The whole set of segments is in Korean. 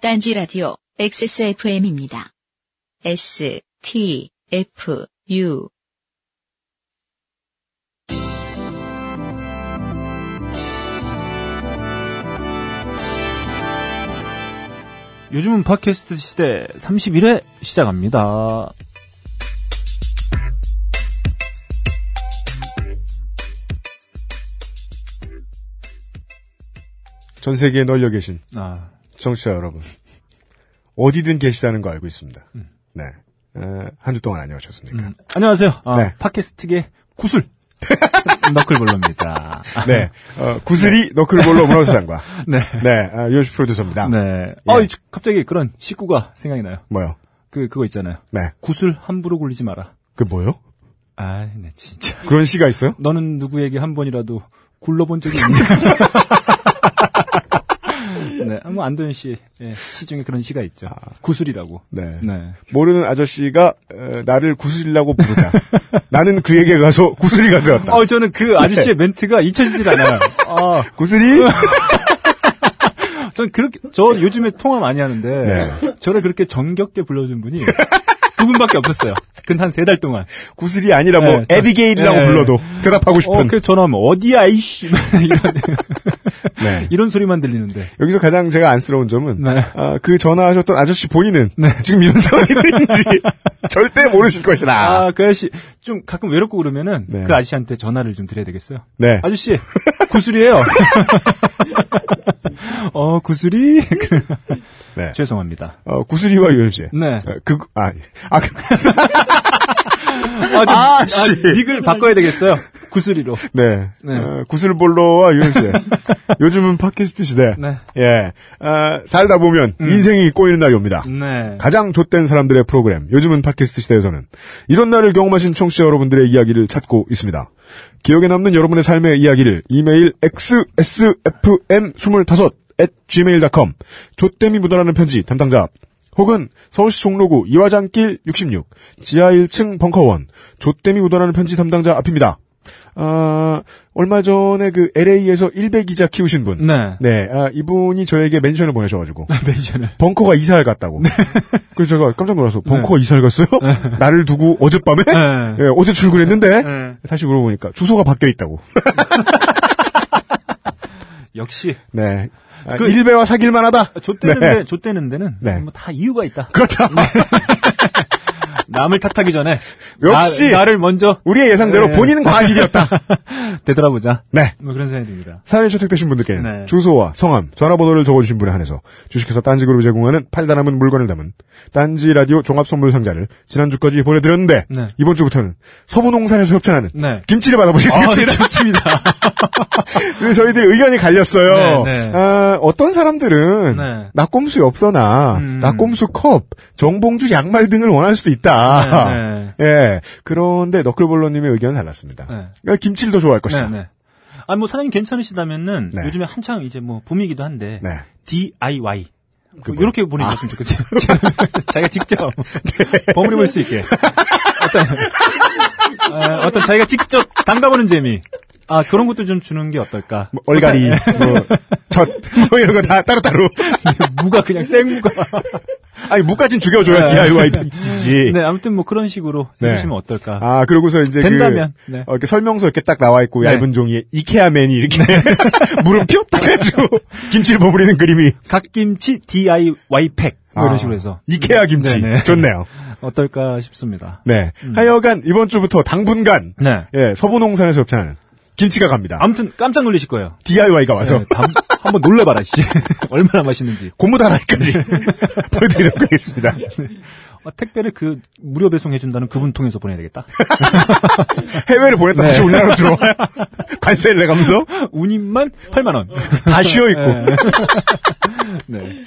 딴지 라디오 XSFM입니다. S, T, F, U. 요즘은 팟캐스트 시대 31회 시작합니다. 전 세계에 널려 계신 아, 청취자 여러분 어디든 계시다는 거 알고 있습니다. 음. 네. 한 주 동안 안녕하셨습니까? 음, 안녕하세요. 아, 네. 팟캐스트계 구슬. 너클볼러입니다. 네. 어, 구슬이 너클볼러 문화수장과 네. 네, 아, 유현수 프로듀서입니다. 네. 예. 어, 갑자기 그런 식구가 생각이 나요. 뭐요? 그, 그거 있잖아요. 네. 구슬 함부로 굴리지 마라. 그 뭐요? 아, 네, 진짜. 그런 시가 있어요? 너는 누구에게 한 번이라도 굴러본 적이 있냐? 네, 뭐 안도현 씨 예, 시 중에 그런 시가 있죠. 구슬이라고. 네. 네. 모르는 아저씨가 어, 나를 구슬이라고 부르자. 나는 그에게 가서 구슬이가 되었다. 어, 저는 그 아저씨의 멘트가 잊혀지질 않아요. 아, 구슬이? 전 그렇게 저 요즘에 통화 많이 하는데 네. 저를 그렇게 정겹게 불러준 분이 두 분밖에 없었어요. 근 한 세 달 동안. 구슬이 아니라 뭐 네, 저- 에비게일이라고 네. 불러도 대답하고 싶은. 어, 그 전화하면 어디야 이씨 이런 네. 이런 소리만 들리는데. 여기서 가장 제가 안쓰러운 점은 네. 아, 그 전화하셨던 아저씨 본인은 지금 이런 상황인지 절대 모르실 것이다. 아, 그 아저씨 좀 가끔 외롭고 그러면은 네. 그 아저씨한테 전화를 좀 드려야 되겠어요. 네. 아저씨 구슬이에요. 어 구슬이 네. 죄송합니다. 어, 구슬이와 유현씨. 네. 어, 그, 아, 아, 그, 아, 저, 아, 아, 씨. 닉을 바꿔야 되겠어요. 구슬이로. 네. 네. 어, 구슬볼러와 유현씨. 요즘은 팟캐스트 시대. 네. 예. 아, 살다 보면 인생이 꼬이는 날이 옵니다. 네. 가장 좆된 사람들의 프로그램, 요즘은 팟캐스트 시대에서는 이런 날을 경험하신 청취자 여러분들의 이야기를 찾고 있습니다. 기억에 남는 여러분의 삶의 이야기를 이메일 xsfm25 at gmail.com 좆땜이 묻어나는 편지 담당자 혹은 서울시 종로구 이화장길 66 지하 1층 벙커원 좆땜이 묻어나는 편지 담당자 앞입니다. 아, 얼마 전에 그 LA에서 1배 기자 키우신 분. 네. 네, 아, 이분이 저에게 멘션을 보내셔가지고. 멘션을. 벙커가 이사를 갔다고. 그래서 제가 깜짝 놀라서 벙커가 이사를 갔어요? 나를 두고 어젯밤에? 네. 예, 어제 출근했는데 네. 다시 물어보니까 주소가 바뀌어 있다고. 역시 네. 아, 그- 일배와 사귈 만하다. 좆대는 네. 데, 좆대는 데는 네. 뭐다 이유가 있다. 그렇죠. 남을 탓하기 전에 역시 나, 를 먼저 우리의 예상대로 네. 본인은 과실이었다. 되돌아보자. 네. 뭐 그런 생각이 듭니다. 사연이 채택되신 분들께는 네. 주소와 성함, 전화번호를 적어주신 분에 한해서 주식회사 딴지그룹이 제공하는 팔다 남은 물건을 담은 딴지 라디오 종합 선물 상자를 지난주까지 보내드렸는데 네. 이번 주부터는 서부농산에서 협찬하는 네. 김치를 아, 받아보시겠습니다. 좋습니다. 저희들 의견이 갈렸어요. 네, 네. 아, 어떤 사람들은 네. 낙곰수 엽서나 음. 낙곰수 컵, 정봉주 양말 등을 원할 수도 있다. 네, 예. 그런데 너클볼러님의 의견은 달랐습니다. 네. 그러니까 김치를 더 좋아할 것이다. 네, 네. 아니 뭐 사장님 괜찮으시다면은 네. 요즘에 한창 이제 뭐 붐이기도 한데 네. DIY 그 뭐? 이렇게 보내줬으면 좋겠어요. 자기가 직접 버무려 볼 수 있게 어떤 어, 어떤 자기가 직접 담가보는 재미. 아 그런 것도 좀 주는 게 어떨까? 뭐 얼갈이, 뭐, 젖, 뭐 이런 거 다 따로따로. 무가 그냥 생무가. 아니, 무까진 죽여줘야 네. DIY 팩트지. 네 아무튼 뭐 그런 식으로 네. 해주시면 어떨까? 아, 그러고서 이제 된다면, 그, 네. 어, 이렇게 설명서 이렇게 딱 나와 있고 네. 얇은 종이에 이케아맨이 이렇게 물음표 딱 해가지고 김치를 버무리는 그림이 갓김치 DIY 팩. 뭐 아, 이런 식으로 해서. 이케아 김치. 네네. 좋네요. 어떨까 싶습니다. 네. 하여간 이번 주부터 당분간 네. 예, 서부농산에서 협찬하는 김치가 갑니다. 아무튼 깜짝 놀라실 거예요. DIY가 와서 네, 담- 한번 놀래봐라, 씨. 얼마나 맛있는지. 고무다라이까지 보여드리도록 하겠습니다. 아, 택배를 그 무료 배송해준다는 그분 통해서 보내야 되겠다. 해외를 보냈다 네. 다시 우리나라로 들어와 관세를 내가면서 운임만 8만 원. 다 쉬어있고 네.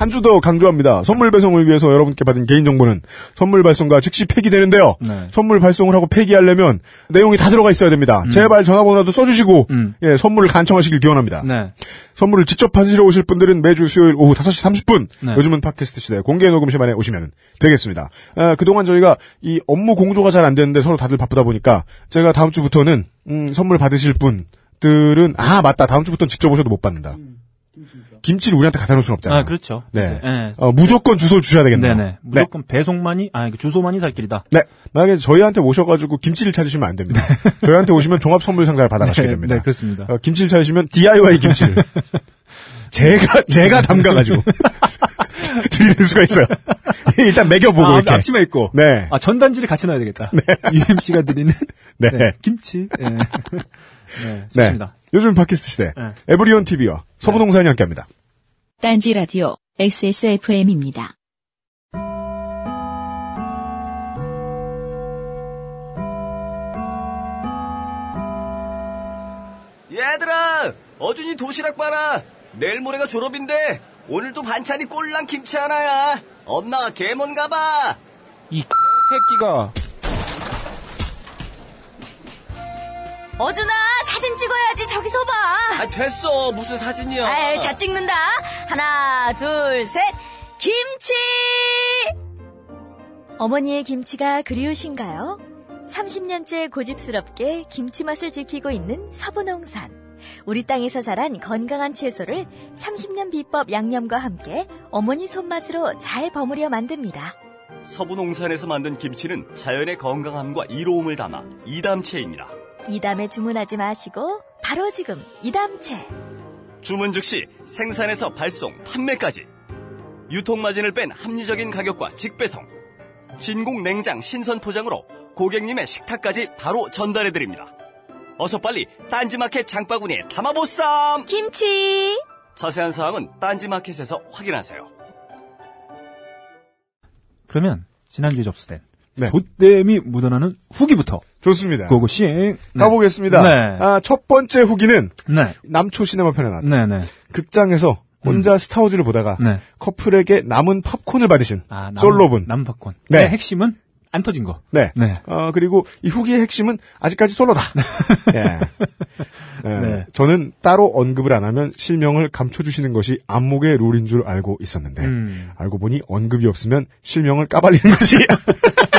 한 주 더 강조합니다. 선물 배송을 위해서 여러분께 받은 개인정보는 선물 발송과 즉시 폐기되는데요. 네. 선물 발송을 하고 폐기하려면 내용이 다 들어가 있어야 됩니다. 제발 전화번호라도 써주시고 음. 예, 선물을 간청하시길 기원합니다. 네. 선물을 직접 받으시러 오실 분들은 매주 수요일 오후 5시 30분 네. 요즘은 팟캐스트 시대 공개 녹음 시간에 오시면 되겠습니다. 아, 그동안 저희가 이 업무 공조가 잘 안 되는데 서로 다들 바쁘다 보니까 제가 다음 주부터는 음, 선물 받으실 분들은 아 맞다 다음 주부터는 직접 오셔도 못 받는다. 김치를 우리한테 갖다 놓을 수는 없잖아요. 아, 그렇죠. 네. 예. 어, 무조건 주소를 주셔야 되겠네요. 네네. 무조건 배송만이, 아, 주소만이 살 길이다. 네. 만약에 저희한테 오셔가지고 김치를 찾으시면 안 됩니다. 저희한테 오시면 종합 선물 상자를 받아가시게 네, 됩니다. 네, 그렇습니다. 어, 김치를 찾으시면 DIY 김치를 제가 제가 담가가지고 드리는 수가 있어요. 일단 먹여보고 아, 이렇게. 앞치마 입고. 네. 아, 전단지를 같이 넣어야 되겠다. UMC가 드리는 네. 네, 김치. 네. 네, 네. 좋습니다. 요즘 팟캐스트 시대 네. 에브리온 TV와 서부동산이 함께합니다. 딴지 라디오 XSFM입니다. 얘들아, 어준이 도시락 봐라. 내일 모레가 졸업인데 오늘도 반찬이 꼴랑 김치 하나야. 엄마가 개먼 가봐. 이 새끼가 어준아 사진 찍어야지 저기서 봐. 아 됐어. 무슨 사진이야? 아이, 자 찍는다. 하나, 둘, 셋. 김치! 어머니의 김치가 그리우신가요? 30년째 고집스럽게 김치 맛을 지키고 있는 서부농산. 우리 땅에서 자란 건강한 채소를 30년 비법 양념과 함께 어머니 손맛으로 잘 버무려 만듭니다. 서부농산에서 만든 김치는 자연의 건강함과 이로움을 담아 이담채입니다. 이담에 주문하지 마시고 바로 지금 이담채. 주문 즉시 생산에서 발송, 판매까지. 유통마진을 뺀 합리적인 가격과 직배송. 진공 냉장 신선 포장으로 고객님의 식탁까지 바로 전달해드립니다. 어서 빨리 딴지마켓 장바구니에 담아보쌈! 김치! 자세한 사항은 딴지마켓에서 확인하세요. 그러면, 지난주에 접수된. 네. 조땜이 묻어나는 후기부터. 좋습니다. 고고싱. 네. 가보겠습니다. 네. 아, 첫 번째 후기는 네. 남초 시네마 편에 나왔다. 네 네. 극장에서 혼자 스타워즈를 보다가 네. 커플에게 남은 팝콘을 받으신 아, 남- 솔로분. 남팝콘. 네. 네. 핵심은 안 터진 거. 네. 네. 어, 그리고 이 후기의 핵심은 아직까지 솔로다. 예. 예. 네. 저는 따로 언급을 안 하면 실명을 감춰주시는 것이 안목의 룰인 줄 알고 있었는데, 음. 알고 보니 언급이 없으면 실명을 까발리는 것이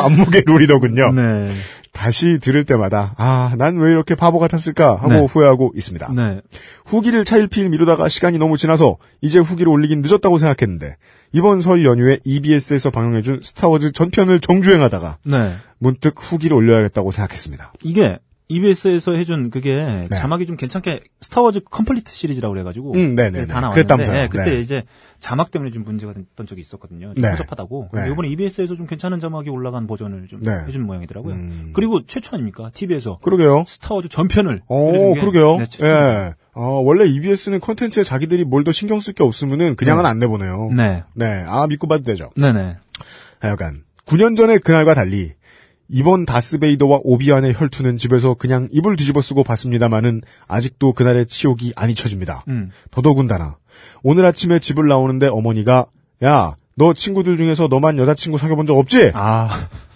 암묵의 룰이더군요. 네. 다시 들을 때마다, 아, 난 왜 이렇게 바보 같았을까 하고 네. 후회하고 있습니다. 네. 후기를 차일피일 미루다가 시간이 너무 지나서 이제 후기를 올리긴 늦었다고 생각했는데 이번 설 연휴에 EBS에서 방영해준 스타워즈 전편을 정주행하다가 네. 문득 후기를 올려야겠다고 생각했습니다. 이게 EBS에서 해준 그게 네. 자막이 좀 괜찮게 스타워즈 complete 시리즈라고 그래가지고 음, 네네네. 다 나왔는데. 네, 그때 네. 이제 자막 때문에 좀 문제가 됐던 적이 있었거든요. 좀 네. 허접하다고. 네. 이번에 EBS에서 좀 괜찮은 자막이 올라간 버전을 좀 네. 해준 모양이더라고요. 음. 그리고 최초 아닙니까? TV에서 그러게요. 스타워즈 전편을 어, 해준 게 그러게요. 네. 예. 어, 원래 EBS는 컨텐츠에 자기들이 뭘 더 신경 쓸 게 없으면은 그냥은 안 내보내요. 네. 네. 아, 믿고 봐도 되죠. 네네. 하여간 9년 전의 그날과 달리 이번 다스베이더와 오비안의 혈투는 집에서 그냥 입을 뒤집어 쓰고 봤습니다마는 아직도 그날의 치욕이 안 잊혀집니다. 음. 더더군다나 오늘 아침에 집을 나오는데 어머니가 야 너 친구들 중에서 너만 여자친구 사귀어본 적 없지? 아,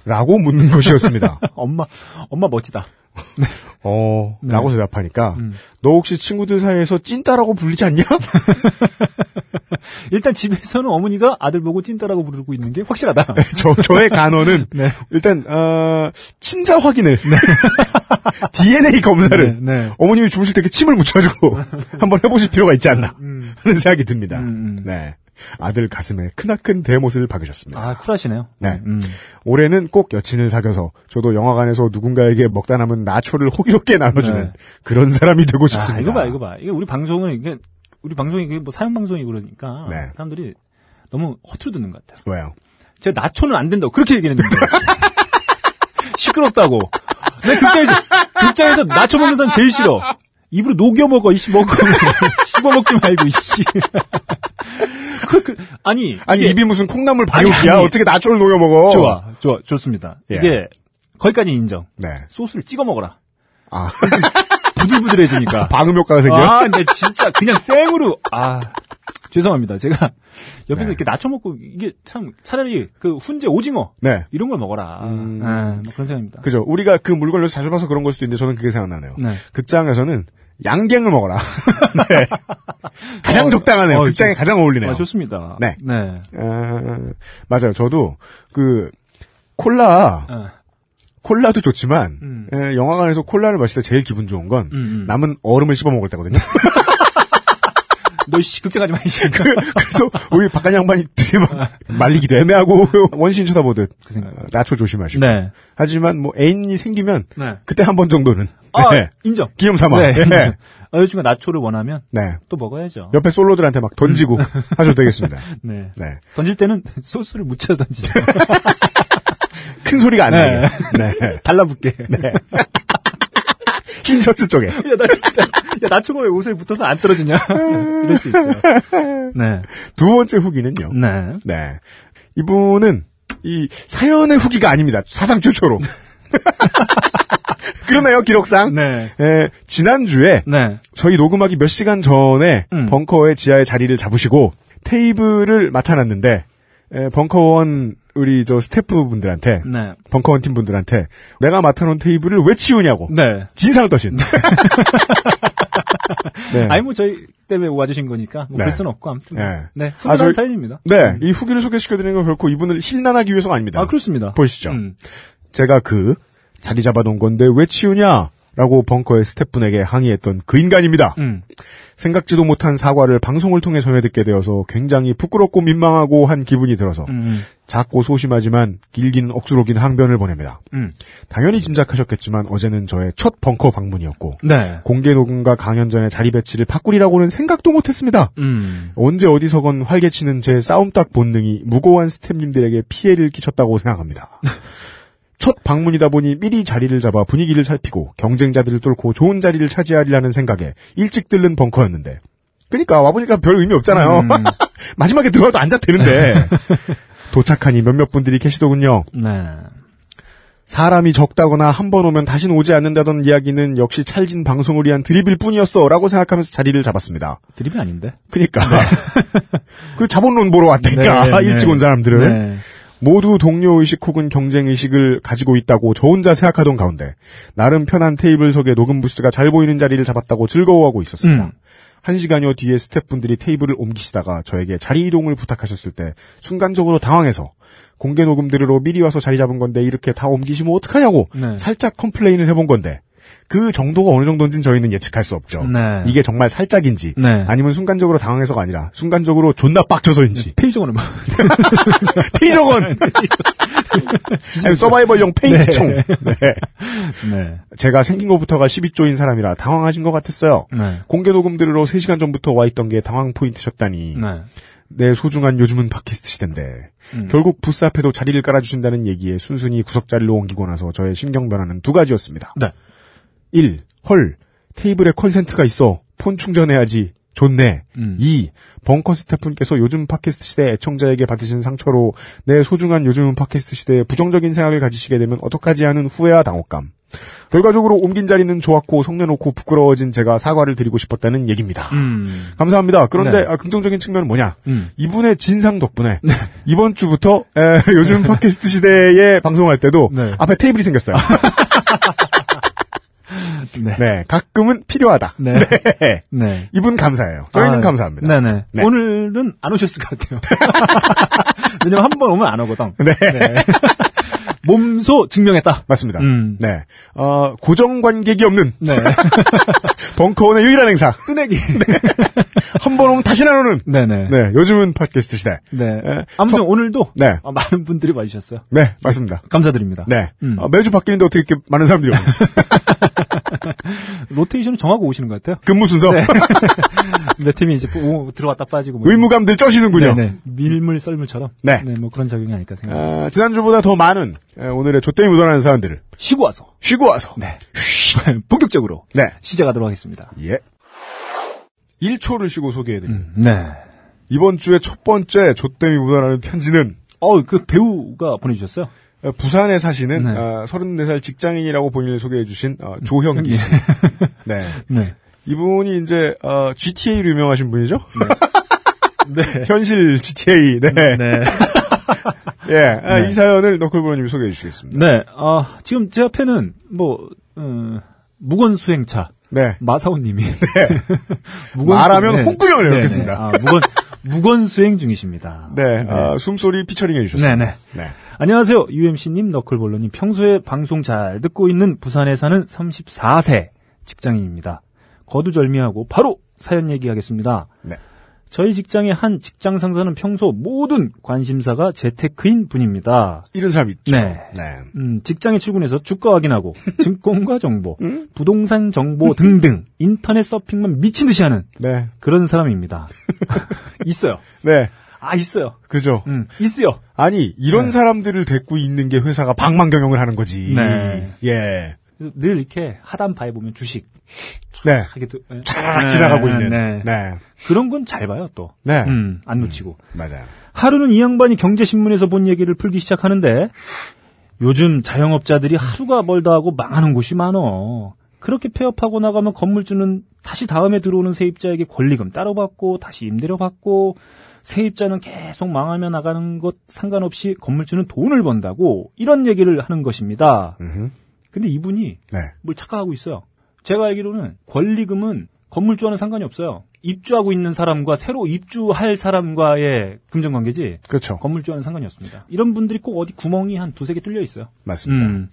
라고 묻는 것이었습니다. 엄마, 엄마 멋지다. 어, 네. 라고 대답하니까 음. 너 혹시 친구들 사이에서 찐따라고 불리지 않냐? 일단 집에서는 어머니가 아들 보고 찐따라고 부르고 있는 게 확실하다. 저, 저의 간언은 네. 일단 어, 친자 확인을 DNA 검사를 네, 네. 어머님이 주무실 때 침을 묻혀가지고 한번 해보실 필요가 있지 않나 음. 하는 생각이 듭니다. 음, 음. 네. 아들 가슴에 크나큰 대못을 박으셨습니다. 아, 쿨하시네요. 네. 음. 올해는 꼭 여친을 사귀어서 저도 영화관에서 누군가에게 먹다 남은 나초를 호기롭게 나눠주는 네. 그런 사람이 되고 싶습니다. 아, 이거 봐, 이거 봐. 이게 우리 방송은 이게 우리 방송이 뭐 사용 방송이 그러니까 네. 사람들이 너무 허투루 듣는 것 같아요. 왜요? 제가 나초는 안 된다고 그렇게 얘기했는데 시끄럽다고. 내 극장에서 극장에서 나초 먹는 사람 제일 싫어. 입으로 녹여 먹어 이씨 먹고 씹어 먹지 말고 이씨. 그, 그, 아니 아니 이게 입이 무슨 콩나물 발육이야? 어떻게 나초를 녹여 먹어? 좋아, 좋아, 좋습니다. 예. 이게 거기까지 인정. 네. 소스를 찍어 먹어라. 아 부들부들해지니까. 방음 효과가 생겨. 아, 근데 진짜 그냥 생으로 아 죄송합니다. 제가 옆에서 네. 이렇게 낮춰 먹고 이게 참 차라리 그 훈제 오징어 네. 이런 걸 먹어라. 음. 네, 뭐 그런 생각입니다. 그죠. 우리가 그 물건을 자주 봐서 그런 걸 수도 있는데 저는 그게 생각나네요. 네. 극장에서는 양갱을 먹어라. 네. 가장 어, 적당하네요. 어, 극장에 좋- 가장 어울리네요. 아, 좋습니다. 네. 네. 아, 맞아요. 저도 그 콜라 어, 콜라도 좋지만 음. 에, 영화관에서 콜라를 마실 때 제일 기분 좋은 건 음, 음. 남은 얼음을 씹어 먹을 때거든요. 너씨 극장 가지 마. 그, 그래서 우리 바깥 양반이 되게 막 말리기도 애매하고 원신 쳐다보듯 그 생각. 어, 나초 조심하시고. 네. 하지만 뭐 애인이 생기면 네. 그때 한 번 정도는 아, 네. 인정. 기념 삼아. 네, 네. 인정. 아, 여자친구가 나초를 원하면 네. 또 먹어야죠. 옆에 솔로들한테 막 던지고 하셔도 되겠습니다. 네. 네. 던질 때는 소스를 묻혀 던지죠. 큰 소리가 안 네. 나요. 네. 달라붙게. 흰 셔츠 쪽에. 야, 나, 야, 나초가 왜 옷에 붙어서 안 떨어지냐? 이럴 수 있죠. 네. 두 번째 후기는요. 네. 네. 이분은 이 사연의 후기가 아닙니다. 사상 최초로. 그러네요, 기록상. 네. 에, 지난주에 네. 저희 녹음하기 몇 시간 전에 음. 벙커의 지하에 자리를 잡으시고 테이블을 맡아놨는데 에, 벙커원 우리 저 스태프분들한테 네. 벙커원 팀분들한테 내가 맡아놓은 테이블을 왜 치우냐고 네. 진상을 떠신. 네. 아니, 뭐, 저희 때문에 와주신 거니까, 뭐, 네. 그럴 수는 없고, 아무튼. 네. 네. 아, 훈훈한 저희- 사연입니다. 네, 이 후기를 소개시켜드리는 건 결코 이분을 힐난하기 위해서가 아닙니다. 아, 그렇습니다. 보시죠. 음. 제가 그 자리 잡아놓은 건데 왜 치우냐? 라고 벙커의 스태프분에게 항의했던 그 인간입니다. 음. 생각지도 못한 사과를 방송을 통해 전해 듣게 되어서 굉장히 부끄럽고 민망하고 한 기분이 들어서 음. 작고 소심하지만 길기는 억수로 긴 항변을 보냅니다. 음. 당연히 짐작하셨겠지만 어제는 저의 첫 벙커 방문이었고 네. 공개 녹음과 강연 전에 자리 배치를 바꾸리라고는 생각도 못했습니다. 음. 언제 어디서건 활개치는 제 싸움딱 본능이 무고한 스탭님들에게 피해를 끼쳤다고 생각합니다. 첫 방문이다 보니 미리 자리를 잡아 분위기를 살피고 경쟁자들을 뚫고 좋은 자리를 차지하리라는 생각에 일찍 들른 벙커였는데 그러니까 와보니까 별 의미 없잖아요. 마지막에 들어와도 앉아 되는데 도착하니 몇몇 분들이 계시더군요. 네. 사람이 적다거나 한 번 오면 다신 오지 않는다던 이야기는 역시 찰진 방송을 위한 드립일 뿐이었어 라고 생각하면서 자리를 잡았습니다. 드립이 아닌데. 그니까. 그 자본론 보러 왔다니까, 네, 네. 일찍 온 사람들은. 네. 모두 동료의식 혹은 경쟁의식을 가지고 있다고 저 혼자 생각하던 가운데, 나름 편한 테이블 속에 녹음 부스가 잘 보이는 자리를 잡았다고 즐거워하고 있었습니다. 음. 한 시간여 뒤에 스태프분들이 테이블을 옮기시다가 저에게 자리 이동을 부탁하셨을 때, 순간적으로 당황해서, 공개 녹음 들으러 미리 와서 자리 잡은 건데, 이렇게 다 옮기시면 어떡하냐고, 네. 살짝 complain을 해본 건데, 그 정도가 어느 정도인지는 저희는 예측할 수 없죠. 네. 이게 정말 살짝인지, 네. 아니면 순간적으로 당황해서가 아니라 순간적으로 존나 빡쳐서인지 테이저건은 뭐. 테이저건 아니, 서바이벌용 페인트총 네. 네. 제가 생긴 것부터가 12조인 사람이라 당황하신 것 같았어요 네. 공개 녹음 들으러 3시간 전부터 와 있던 게 당황 포인트셨다니 네. 내 소중한 요즘은 팟캐스트 시대인데 음. 결국 부스 앞에도 자리를 깔아주신다는 얘기에 순순히 구석자리로 옮기고 나서 저의 심경 변화는 두 가지였습니다 네. 1. 헐 테이블에 컨센트가 있어 폰 충전해야지 좋네. 음. 2. 벙커 스태프분께서 요즘 팟캐스트 시대 애청자에게 받으신 상처로 내 소중한 요즘 팟캐스트 시대에 부정적인 생각을 가지시게 되면 어떡하지 하는 후회와 당혹감. 결과적으로 옮긴 자리는 좋았고 성내놓고 부끄러워진 제가 사과를 드리고 싶었다는 얘기입니다. 음. 감사합니다. 그런데 네. 아, 긍정적인 측면은 뭐냐? 음. 이분의 진상 덕분에 이번 주부터 에, 요즘 팟캐스트 시대에 방송할 때도 네. 앞에 테이블이 생겼어요. 네. 네, 가끔은 필요하다. 네. 네. 네. 이분 감사해요. 저희는 아, 감사합니다. 네네. 네. 오늘은 안 오셨을 것 같아요. 왜냐면 한 번 오면 안 오거든. 네. 몸소 증명했다. 맞습니다. 음. 네. 어, 고정 관객이 없는 네. 벙커원의 유일한 행사. 뜨내기. 한번 오면 다시는 안 오는. 네네. 네, 요즘은 팟캐스트 시대. 네. 에, 아무튼 저- 오늘도 네. 어, 많은 분들이 와주셨어요. 네, 맞습니다. 감사드립니다. 네. 음. 어, 매주 바뀌는데 어떻게 이렇게 많은 사람들이 오는지. 로테이션을 정하고 오시는 것 같아요. 근무 순서. 몇 팀이 이제 오, 들어왔다 빠지고. 뭐 의무감들 쩌시는군요. 네네. 밀물 썰물처럼. 네. 뭐 그런 적용이 아닐까 생각합니다. 아, 지난주보다 더 많은 에, 오늘의 조땜이 묻어나는 사람들을 쉬고 와서. 쉬고 와서. 네. 본격적으로 네. 시작하도록 하겠습니다. 예. 1초를 쉬고 소개해드립니다. 네. 이번 주의 첫 번째 조땜이 묻어나는 편지는 어, 그 배우가 보내주셨어요. 어, 부산에 사시는 네. 어, 34살 직장인이라고 본인을 소개해 주신 어, 조형기 씨. 네. 네. 이분이 이제 어, GTA로 유명하신 분이죠? 네. 현실 GTA. 네. 네. 예. 아, 네. 이 사연을 너클브로님이 소개해 주시겠습니다. 네. 아, 지금 제 앞에는 뭐, 어, 무건 수행차. 네. 마사오님이. 말하면 홍구경을 넣겠습니다. 아, 무건, 무건 수행 중이십니다. 네. 아, 숨소리 피처링 해주셨습니다. 네 네. 네. 안녕하세요. UMC님, 너클볼러님. 평소에 방송 잘 듣고 있는 부산에 사는 34세 직장인입니다. 거두절미하고 바로 사연 얘기하겠습니다. 네. 저희 직장의 한 직장 상사는 평소 모든 관심사가 재테크인 분입니다. 이런 사람 있죠. 네. 네. 음, 직장에 출근해서 주가 확인하고 증권과 정보, 부동산 정보 등등 인터넷 서핑만 미친 듯이 하는 네. 그런 사람입니다. 있어요. 네. 아 있어요. 그죠. 음, 있어요. 아니, 이런 네. 사람들을 데리고 있는 게 회사가 방망 경영을 하는 거지. 네. 예. 늘 이렇게 하단 바에 보면 주식 네. 하게. 촤락 네, 지나가고 있는. 네. 네. 그런 건 잘 봐요 또. 네. 음, 안 놓치고. 맞아요. 하루는 이 양반이 경제신문에서 본 얘기를 풀기 시작하는데 요즘 자영업자들이 하루가 멀다 하고 망하는 곳이 많어. 그렇게 폐업하고 나가면 건물주는 다시 다음에 들어오는 세입자에게 권리금 따로 받고 다시 임대료 받고 세입자는 계속 망하며 나가는 것 상관없이 건물주는 돈을 번다고 이런 얘기를 하는 것입니다. 음흠. 근데 이분이 네. 뭘 착각하고 있어요. 제가 알기로는 권리금은 건물주와는 상관이 없어요. 입주하고 있는 사람과 새로 입주할 사람과의 금전 관계지 그렇죠. 건물주와는 상관이 없습니다. 이런 분들이 꼭 어디 구멍이 한 두세 개 뚫려 있어요. 맞습니다. 음.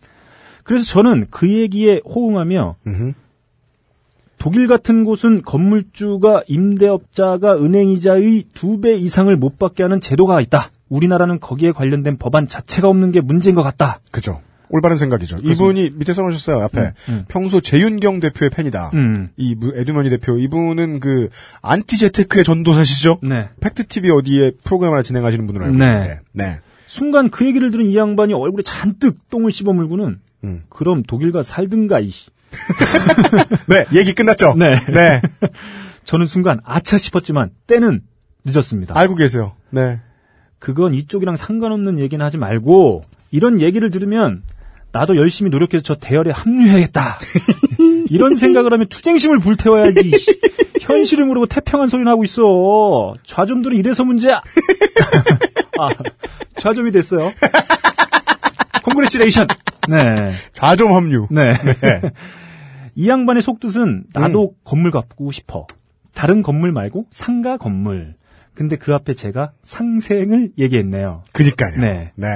그래서 저는 그 얘기에 호응하며 음흠. 독일 같은 곳은 건물주가 임대업자가 은행 이자의 두 배 이상을 못 받게 하는 제도가 있다. 우리나라는 거기에 관련된 법안 자체가 없는 게 문제인 것 같다. 그죠. 올바른 생각이죠. 이분이 밑에 써놓으셨어요, 앞에. 음, 음. 평소 재윤경 대표의 팬이다. 음. 이 무- 에드머니 대표, 이분은 그, 안티제테크의 전도사시죠? 네. 팩트TV 어디에 프로그램 하나 진행하시는 분으로 알고 네. 있는데. 네. 순간 그 얘기를 들은 이 양반이 얼굴에 잔뜩 똥을 씹어 물고는 음. 그럼 독일가 살든가 이씨. 네, 얘기 끝났죠? 네. 네. 저는 순간 아차 싶었지만 때는 늦었습니다. 알고 계세요. 네. 그건 이쪽이랑 상관없는 얘기는 하지 말고 이런 얘기를 들으면 나도 열심히 노력해서 저 대열에 합류해야겠다. 이런 생각을 하면 투쟁심을 불태워야지. 현실을 모르고 태평한 소리나 하고 있어. 좌점들은 이래서 문제야. 아, 좌점이 됐어요. 콩그레치레이션. 네. 좌점 합류. 네. 네. 이 양반의 속뜻은 나도 건물 갖고 싶어. 다른 건물 말고 상가 건물. 근데 그 앞에 제가 상생을 얘기했네요. 그니까요. 네. 네.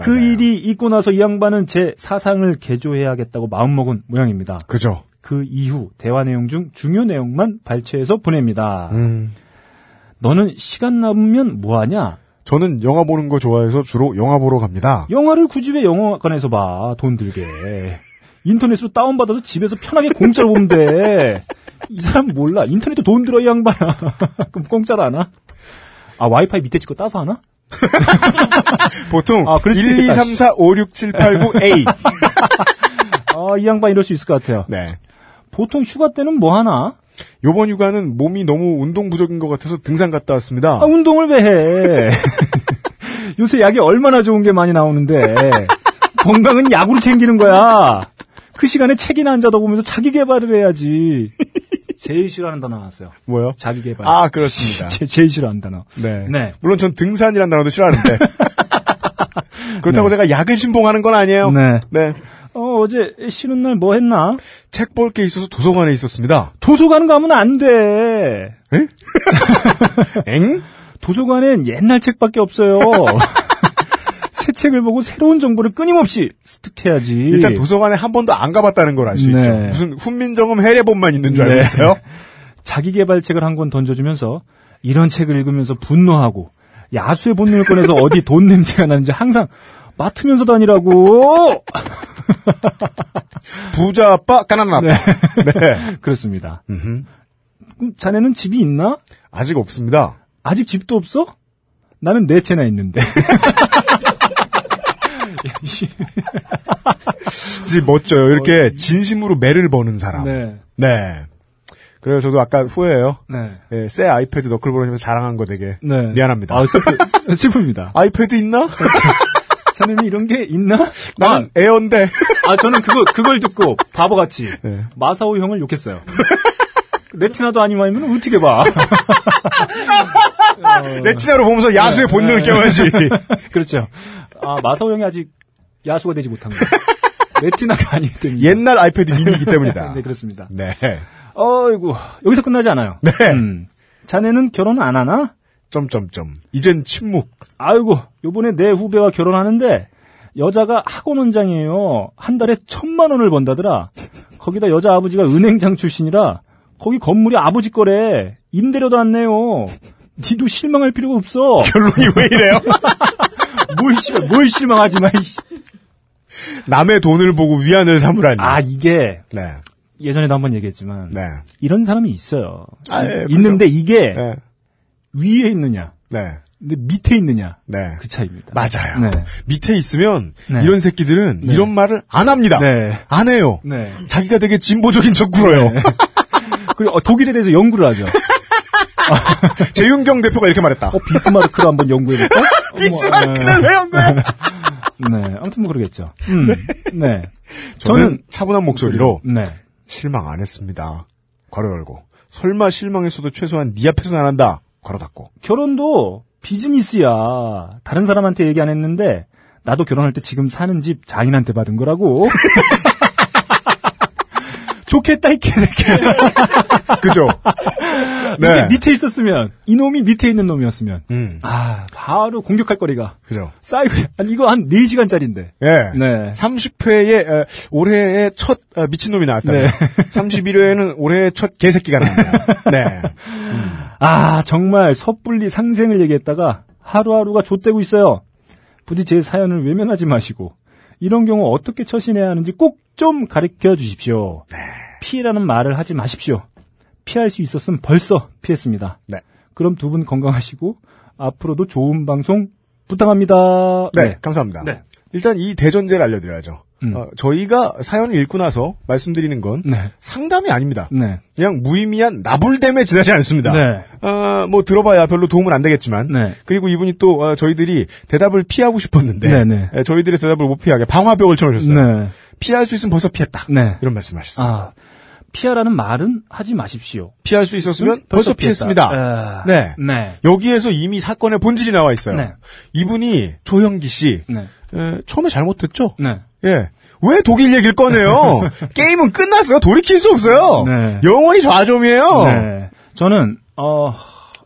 그 맞아요. 일이 있고 나서 이 양반은 제 사상을 개조해야겠다고 마음먹은 모양입니다. 그죠. 그 이후 대화 내용 중 중요 내용만 발췌해서 보냅니다. 음. 너는 시간 남으면 뭐하냐? 저는 영화 보는 거 좋아해서 주로 영화 보러 갑니다. 영화를 굳이 왜 영화관에서 봐? 돈 들게. 인터넷으로 다운받아서 집에서 편하게 공짜로 보면 돼. 이 사람 몰라. 인터넷도 돈 들어, 이 양반아. 그럼 공짜로 하나? 아, 와이파이 밑에 찍고 따서 하나? 보통 아, 그럴 수도 1, 2, 있겠다. 3, 4, 5, 6, 7, 8, 9, A. 아, 이 양반 이럴 수 있을 것 같아요. 네. 보통 휴가 때는 뭐 하나? 요번 휴가는 몸이 너무 운동 부족인 것 같아서 등산 갔다 왔습니다. 아, 운동을 왜 해? 요새 약이 얼마나 좋은 게 많이 나오는데. 건강은 약으로 챙기는 거야. 그 시간에 책이나 앉아다 보면서 자기 개발을 해야지. 제일 싫어하는 단어 나왔어요. 뭐요? 자기 개발. 아, 그렇습니다. 제, 제일 싫어하는 단어. 네. 네. 물론 전 등산이란 단어도 싫어하는데. 그렇다고 제가 약을 신봉하는 건 아니에요. 네. 네. 어, 어제 쉬는 날 뭐 했나? 책 볼 게 있어서 도서관에 있었습니다. 도서관 가면 안 돼. 엥? 도서관엔 옛날 책밖에 없어요. 새 책을 보고 새로운 정보를 끊임없이 습득해야지. 일단 도서관에 한 번도 안 가봤다는 걸 알 수 네. 있죠. 무슨 훈민정음 해례본만 있는 줄 알고 네. 있어요. 자기 개발 책을 한 권 던져주면서 이런 책을 읽으면서 분노하고 야수의 본능을 꺼내서 어디 돈 냄새가 나는지 항상 맡으면서 다니라고. 부자 아빠, 가난한 아빠. 네. 네. 그렇습니다. 음흠. 그럼 자네는 집이 있나? 아직 없습니다. 아직 집도 없어? 나는 네 채나 있는데. 진짜 멋져요. 이렇게 진심으로 매를 버는 사람. 네. 네. 그래서 저도 아까 후회해요. 네. 예, 새 아이패드 너클 보면서 자랑한 거 되게 네. 미안합니다. 아, 슬프, 슬픕니다. 아이패드 있나? 자네는 이런 게 있나? 난 에어인데. 아, 저는 그거, 그걸 듣고 바보같이 네. 마사오 형을 욕했어요. 레티나도 아니면 어떻게 봐. 레티나로 보면서 야수의 네. 본능을 깨워야지. 그렇죠. 아, 마사오 형이 아직 야수가 되지 못한 거예요. 레티나가 아니기 때문에. 옛날 아이패드 미니이기 때문이다. 네, 그렇습니다. 네. 어이구, 여기서 끝나지 않아요. 네. 음. 자네는 결혼 안 하나? 점점점. 이젠 침묵. 아이고, 요번에 내 후배가 결혼하는데, 여자가 학원 원장이에요. 한 달에 천만 원을 번다더라. 거기다 여자 아버지가 은행장 출신이라, 거기 건물이 아버지 거래. 임대료도 안 내요. 니도 실망할 필요가 없어. 결론이 왜 이래요? 뭘, 실- 뭘 실망하지 마, 이씨. 남의 돈을 보고 위안을 삼으라니. 아, 이게, 네. 예전에도 한번 얘기했지만, 네. 이런 사람이 있어요. 아, 예, 있는데 이게 네. 위에 있느냐, 네. 근데 밑에 있느냐, 네. 그 차이입니다. 맞아요. 네. 밑에 있으면 네. 이런 새끼들은 네. 이런 말을 안 합니다. 네. 안 해요. 네. 자기가 되게 진보적인 척 굴어요. 그리고 어, 독일에 대해서 연구를 하죠. 재윤경 대표가 이렇게 말했다. 어, 비스마르크를 한번 연구해볼까? 비스마르크는 왜한 거야? 네, 아무튼 뭐 그러겠죠. 음, 네. 저는 저는, 차분한 목소리로 네. 실망 안 했습니다. 괄호 열고. 설마 실망했어도 최소한 네 앞에서는 안 한다. 괄호 닫고. 결혼도 비즈니스야. 다른 사람한테 얘기 안 했는데, 나도 결혼할 때 지금 사는 집 장인한테 받은 거라고. 좋겠다, 이 개새끼야. 그죠? 네. 밑에 있었으면, 이놈이 밑에 있는 놈이었으면, 음, 아, 바로 공격할 거리가 그죠. 쌓이고, 아니, 이거 한 4시간짜리인데. 예. 네. 30회에 올해의 첫 어, 미친놈이 나왔다. 네. 31회에는 올해의 첫 개새끼가 나왔다. 네. 아, 정말 섣불리 상생을 얘기했다가 하루하루가 좆되고 있어요. 부디 제 사연을 외면하지 마시고 이런 경우 어떻게 처신해야 하는지 꼭 좀 가르쳐 주십시오. 피해라는 말을 하지 마십시오. 피할 수 있었으면 벌써 피했습니다. 네. 그럼 두 분 건강하시고 앞으로도 좋은 방송 부탁합니다. 네, 감사합니다. 네. 일단 이 대전제를 알려드려야죠. 음. 어, 저희가 사연을 읽고 나서 말씀드리는 건 네. 상담이 아닙니다. 네. 그냥 무의미한 나불댐에 지나지 않습니다. 네. 어, 뭐 들어봐야 별로 도움은 안 되겠지만 네. 그리고 이분이 또 어, 저희들이 대답을 피하고 싶었는데 네, 네. 에, 저희들의 대답을 못 피하게 방화벽을 쳐놓으셨어요. 네. 피할 수 있으면 벌써 피했다. 네. 이런 말씀하셨어요. 아, 피하라는 말은 하지 마십시오. 피할 수 있었으면 벌써 피했습니다. 아, 네. 네. 여기에서 이미 사건의 본질이 나와 있어요. 네. 이분이 조형기 씨 네. 에, 처음에 잘못했죠. 네. 예. 왜 독일 얘기를 꺼내요? 게임은 끝났어요. 돌이킬 수 없어요. 네. 영원히 좌점이에요. 네. 저는 어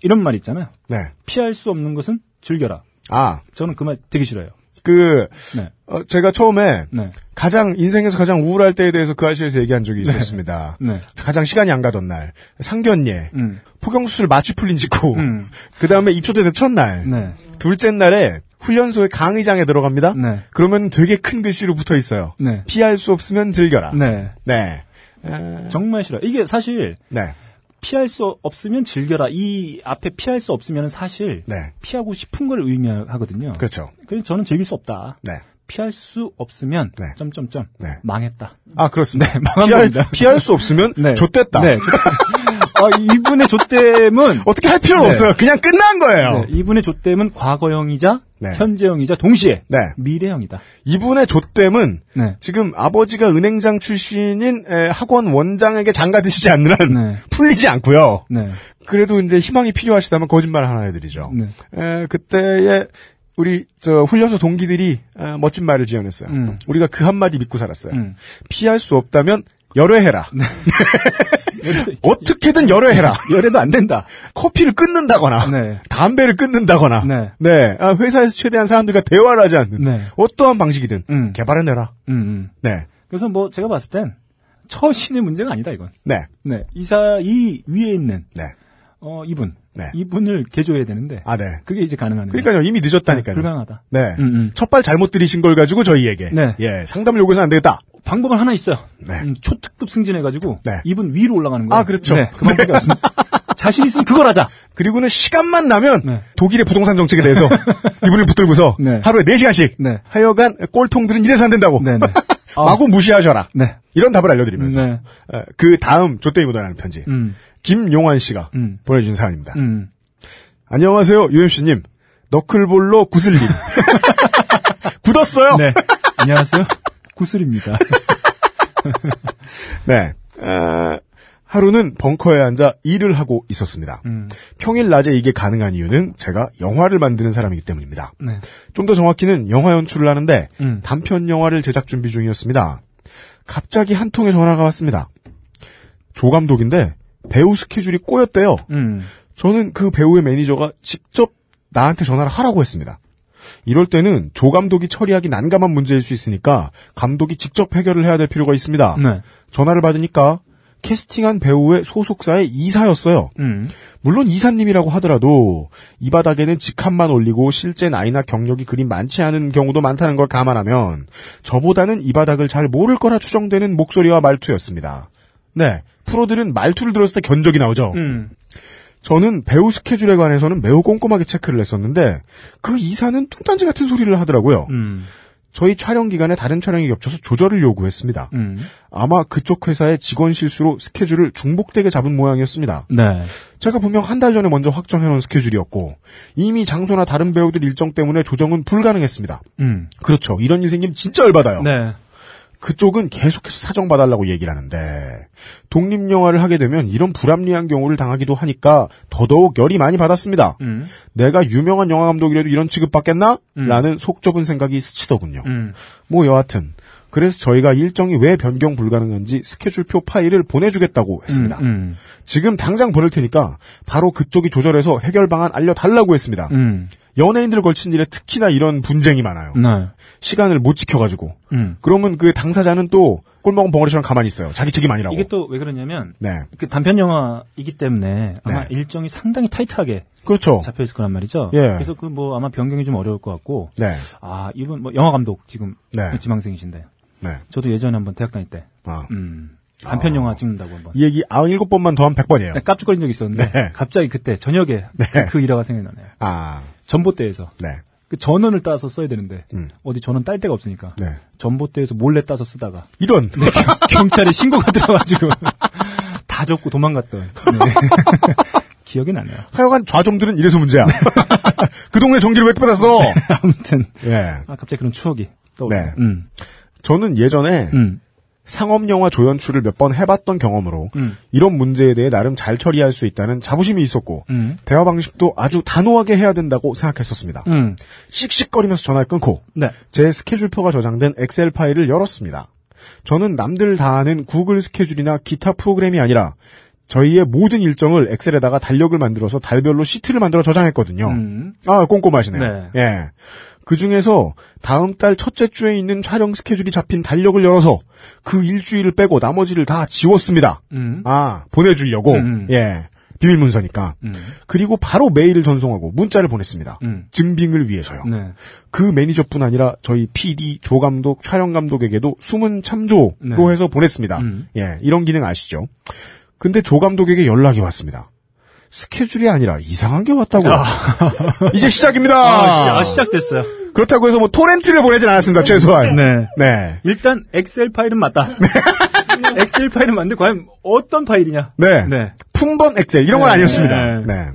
이런 말 있잖아요. 네. 피할 수 없는 것은 즐겨라. 아, 저는 그 말 되게 싫어요. 그, 네. 어, 제가 처음에 네. 가장, 인생에서 가장 우울할 때에 대해서 그 아시에서 얘기한 적이 있었습니다. 네. 가장 시간이 안 가던 날. 상견례. 음. 포경 수술 마취 풀린 직후. 음. 그 다음에 입소대 첫날. 네. 둘째 날에 훈련소의 강의장에 들어갑니다. 네. 그러면 되게 큰 글씨로 붙어 있어요. 네. 피할 수 없으면 즐겨라. 네. 네. 정말 싫어요. 이게 사실 네. 피할 수 없으면 즐겨라. 이 앞에 피할 수 없으면 사실 네. 피하고 싶은 걸 의미하거든요. 그렇죠. 그래서 저는 즐길 수 없다. 네. 피할 수 없으면 네. 점점점 네. 망했다. 아, 그렇습니다. 네, 피할. 피할 수 없으면 네. 좆됐다. 네. 아, 이분의 조땜은 어떻게 할 필요는 네. 없어요. 그냥 끝난 거예요. 네, 이분의 조땜은 과거형이자 네. 현재형이자 동시에 네. 미래형이다. 이분의 좆됨은 네. 지금 아버지가 은행장 출신인 에, 학원 원장에게 장가 드시지 않는 한 네. 풀리지 않고요. 네. 그래도 이제 희망이 필요하시다면 거짓말 하나 해드리죠. 네. 에, 그때에 우리 저 훈련소 동기들이 에, 멋진 말을 지어냈어요. 음. 우리가 그 한마디 믿고 살았어요. 음. 피할 수 없다면 열애해라. 어떻게든 열애해라. 열애도 안 된다. 커피를 끊는다거나 네. 담배를 끊는다거나 네. 아, 회사에서 최대한 사람들과 대화를 하지 않는 네. 어떠한 방식이든 음. 개발해내라. 음, 음. 네. 그래서 뭐 제가 봤을 땐 처신의 문제가 아니다 이건. 네. 네. 이사 이 위에 있는 네. 어 이분. 네. 이분을 개조해야 되는데. 아, 네. 그게 이제 가능한 그러니까요. 이미 늦었다니까요. 불가능하다. 네. 음, 음. 첫발 잘못 들이신 걸 가지고 저희에게. 네. 예. 상담을 요구해서 안 되겠다. 방법은 하나 있어요. 네. 음, 초특급 승진해가지고 네. 이분 위로 올라가는 거예요. 아, 그렇죠. 네, 그 방법이 없습니다. 자신 있으면 그걸 하자. 그리고는 시간만 나면 네. 독일의 부동산 정책에 대해서 이분을 붙들고서 네. 하루에 4시간씩 네. 하여간 꼴통들은 이래서 안 된다고. 네, 네. 아. 마구 무시하셔라. 네. 이런 답을 알려드리면서 네. 어, 그 다음 조땡이 묻어나는 편지 음, 김용환 씨가 음. 보내주신 사연입니다. 음. 안녕하세요 UMC님 너클볼로 구슬님 굳었어요. 네. 안녕하세요. 구슬입니다. 네. 어, 하루는 벙커에 앉아 일을 하고 있었습니다. 음. 평일 낮에 이게 가능한 이유는 제가 영화를 만드는 사람이기 때문입니다. 네. 좀더 정확히는 영화 연출을 하는데 음. 단편 영화를 제작 준비 중이었습니다. 갑자기 한 통의 전화가 왔습니다. 조 감독인데 배우 스케줄이 꼬였대요. 음. 저는 그 배우의 매니저가 직접 나한테 전화를 하라고 했습니다. 이럴 때는 조 감독이 처리하기 난감한 문제일 수 있으니까 감독이 직접 해결을 해야 될 필요가 있습니다. 네. 전화를 받으니까 캐스팅한 배우의 소속사의 이사였어요. 음. 물론 이사님이라고 하더라도 이 바닥에는 직함만 올리고 실제 나이나 경력이 그리 많지 않은 경우도 많다는 걸 감안하면 저보다는 이 바닥을 잘 모를 거라 추정되는 목소리와 말투였습니다. 네, 프로들은 말투를 들었을 때 견적이 나오죠. 음. 저는 배우 스케줄에 관해서는 매우 꼼꼼하게 체크를 했었는데 그 이사는 뚱딴지 같은 소리를 하더라고요. 음. 저희 촬영 기간에 다른 촬영이 겹쳐서 조절을 요구했습니다. 음. 아마 그쪽 회사의 직원 실수로 스케줄을 중복되게 잡은 모양이었습니다. 네. 제가 분명 한 달 전에 먼저 확정해놓은 스케줄이었고 이미 장소나 다른 배우들 일정 때문에 조정은 불가능했습니다. 음. 그렇죠. 이런 일 생기면 진짜 열받아요. 네. 그쪽은 계속해서 사정봐달라고 얘기를 하는데 독립영화를 하게 되면 이런 불합리한 경우를 당하기도 하니까 더더욱 열이 많이 받았습니다. 음. 내가 유명한 영화 감독이라도 이런 취급받겠나? 음. 라는 속 좁은 생각이 스치더군요. 음. 뭐 여하튼 그래서 저희가 일정이 왜 변경 불가능한지 스케줄표 파일을 보내주겠다고 했습니다. 음. 지금 당장 보낼 테니까 바로 그쪽이 조절해서 해결 방안 알려달라고 했습니다. 음. 연예인들 걸친 일에 특히나 이런 분쟁이 많아요. 네. 시간을 못 지켜가지고. 음. 그러면 그 당사자는 또 꼴먹은 벙어리처럼 가만히 있어요. 자기 책임 아니라고. 이게 또 왜 그러냐면 네. 그 단편 영화이기 때문에 아마 네. 일정이 상당히 타이트하게 그렇죠. 잡혀 있을 거란 말이죠. 예. 그래서 그 뭐 아마 변경이 좀 어려울 것 같고 네. 아 이분 뭐 영화 감독 지금 네. 지망생이신데 네. 저도 예전에 한번 대학 다닐 때 아. 음, 단편 영화 찍는다고 한번 이 얘기 97번만 더하면 100번이에요. 네, 깜짝거린 적이 있었는데 네. 갑자기 그때 저녁에 네. 그 일화가 생각나네요. 아. 전봇대에서 네. 그 전원을 따서 써야 되는데 음. 어디 전원 딸 데가 없으니까 네. 전봇대에서 몰래 따서 쓰다가 이런. 네, 경찰에 신고가 들어가지고 다 접고 도망갔던 네. 기억이 나네요. 하여간 좌좀들은 이래서 문제야. 그 동네 전기를 왜 받았어? 아무튼 예. 아, 갑자기 그런 추억이 떠오르네. 네. 음, 저는 예전에 음, 상업 영화 조연출을 몇 번 해봤던 경험으로 음. 이런 문제에 대해 나름 잘 처리할 수 있다는 자부심이 있었고 음, 대화 방식도 아주 단호하게 해야 된다고 생각했었습니다. 음, 씩씩거리면서 전화를 끊고 네, 제 스케줄표가 저장된 엑셀 파일을 열었습니다. 저는 남들 다 아는 구글 스케줄이나 기타 프로그램이 아니라 저희의 모든 일정을 엑셀에다가 달력을 만들어서 달별로 시트를 만들어 저장했거든요. 음, 아, 꼼꼼하시네요. 네. 예. 그 중에서 다음 달 첫째 주에 있는 촬영 스케줄이 잡힌 달력을 열어서 그 일주일을 빼고 나머지를 다 지웠습니다. 음, 아, 보내주려고. 음. 예. 비밀 문서니까. 음, 그리고 바로 메일을 전송하고 문자를 보냈습니다. 음, 증빙을 위해서요. 네, 그 매니저뿐 아니라 저희 PD, 조감독, 촬영 감독에게도 숨은 참조로 네. 해서 보냈습니다. 음. 예, 이런 기능 아시죠? 근데 조감독에게 연락이 왔습니다. 스케줄이 아니라 이상한 게 왔다고. 이제 시작입니다. 아, 시, 아, 시작됐어요. 그렇다고 해서 뭐 토렌트를 보내진 않았습니다. 최소한. 네. 네. 일단 엑셀 파일은 맞다. 엑셀 파일은 맞는데 과연 어떤 파일이냐? 네. 네. 품번 엑셀 이런 건 네. 아니었습니다. 네.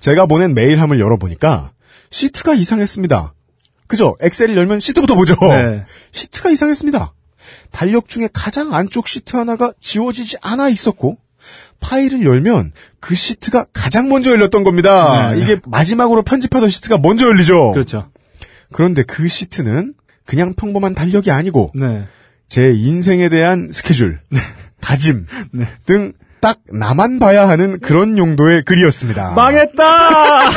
제가 보낸 메일함을 열어보니까 시트가 이상했습니다. 그죠? 엑셀을 열면 시트부터 보죠. 네. 시트가 이상했습니다. 달력 중에 가장 안쪽 시트 하나가 지워지지 않아 있었고 파일을 열면 그 시트가 가장 먼저 열렸던 겁니다. 네. 이게 마지막으로 편집하던 시트가 먼저 열리죠. 그렇죠. 그런데 그 시트는 그냥 평범한 달력이 아니고 네. 제 인생에 대한 스케줄, 다짐 네. 등딱 나만 봐야 하는 그런 용도의 글이었습니다. 망했다!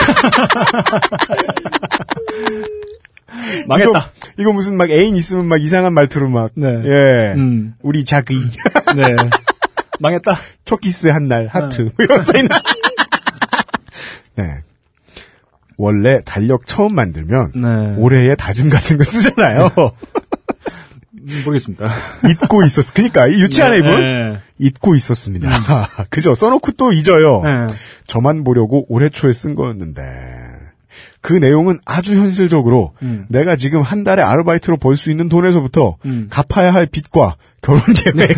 망했다. 이거, 이거 무슨 막 애인 있으면 막 이상한 말투로 막 네. 예. 음. 우리 자기 네. 망했다. 첫 키스 한 날 하트 뭐 이런 써 있나? 네. 원래 달력 처음 만들면 네. 올해의 다짐 같은 거 쓰잖아요. 음, 모르겠습니다. 잊고 있었어. 그니까 이 유치한 이분 네. 잊고 있었습니다. 그죠? 써놓고 또 잊어요. 네. 저만 보려고 올해 초에 쓴 거였는데 그 내용은 아주 현실적으로 음. 내가 지금 한 달에 아르바이트로 벌 수 있는 돈에서부터 음. 갚아야 할 빚과 결혼 계획,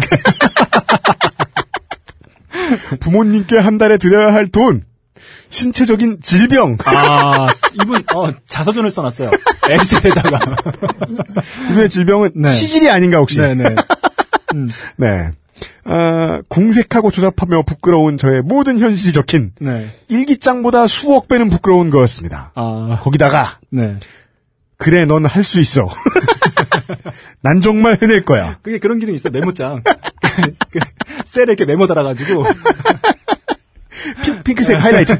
부모님께 한 달에 드려야 할 돈, 신체적인 질병, 아, 이분, 어, 자서전을 써놨어요. 엑셀에다가. 이분의 질병은 네. 치질이 아닌가 혹시? 네네. 음, 네. 아, 궁색하고 조잡하며 부끄러운 저의 모든 현실이 적힌 네. 일기장보다 수억 배는 부끄러운 거였습니다. 아, 거기다가 네. 그래 넌 할 수 있어. 난 정말 해낼 거야. 그게 그런 기능이 있어요. 메모장. 그, 셀에 이렇게 메모 달아가지고. 핑, 핑크색 하이라이트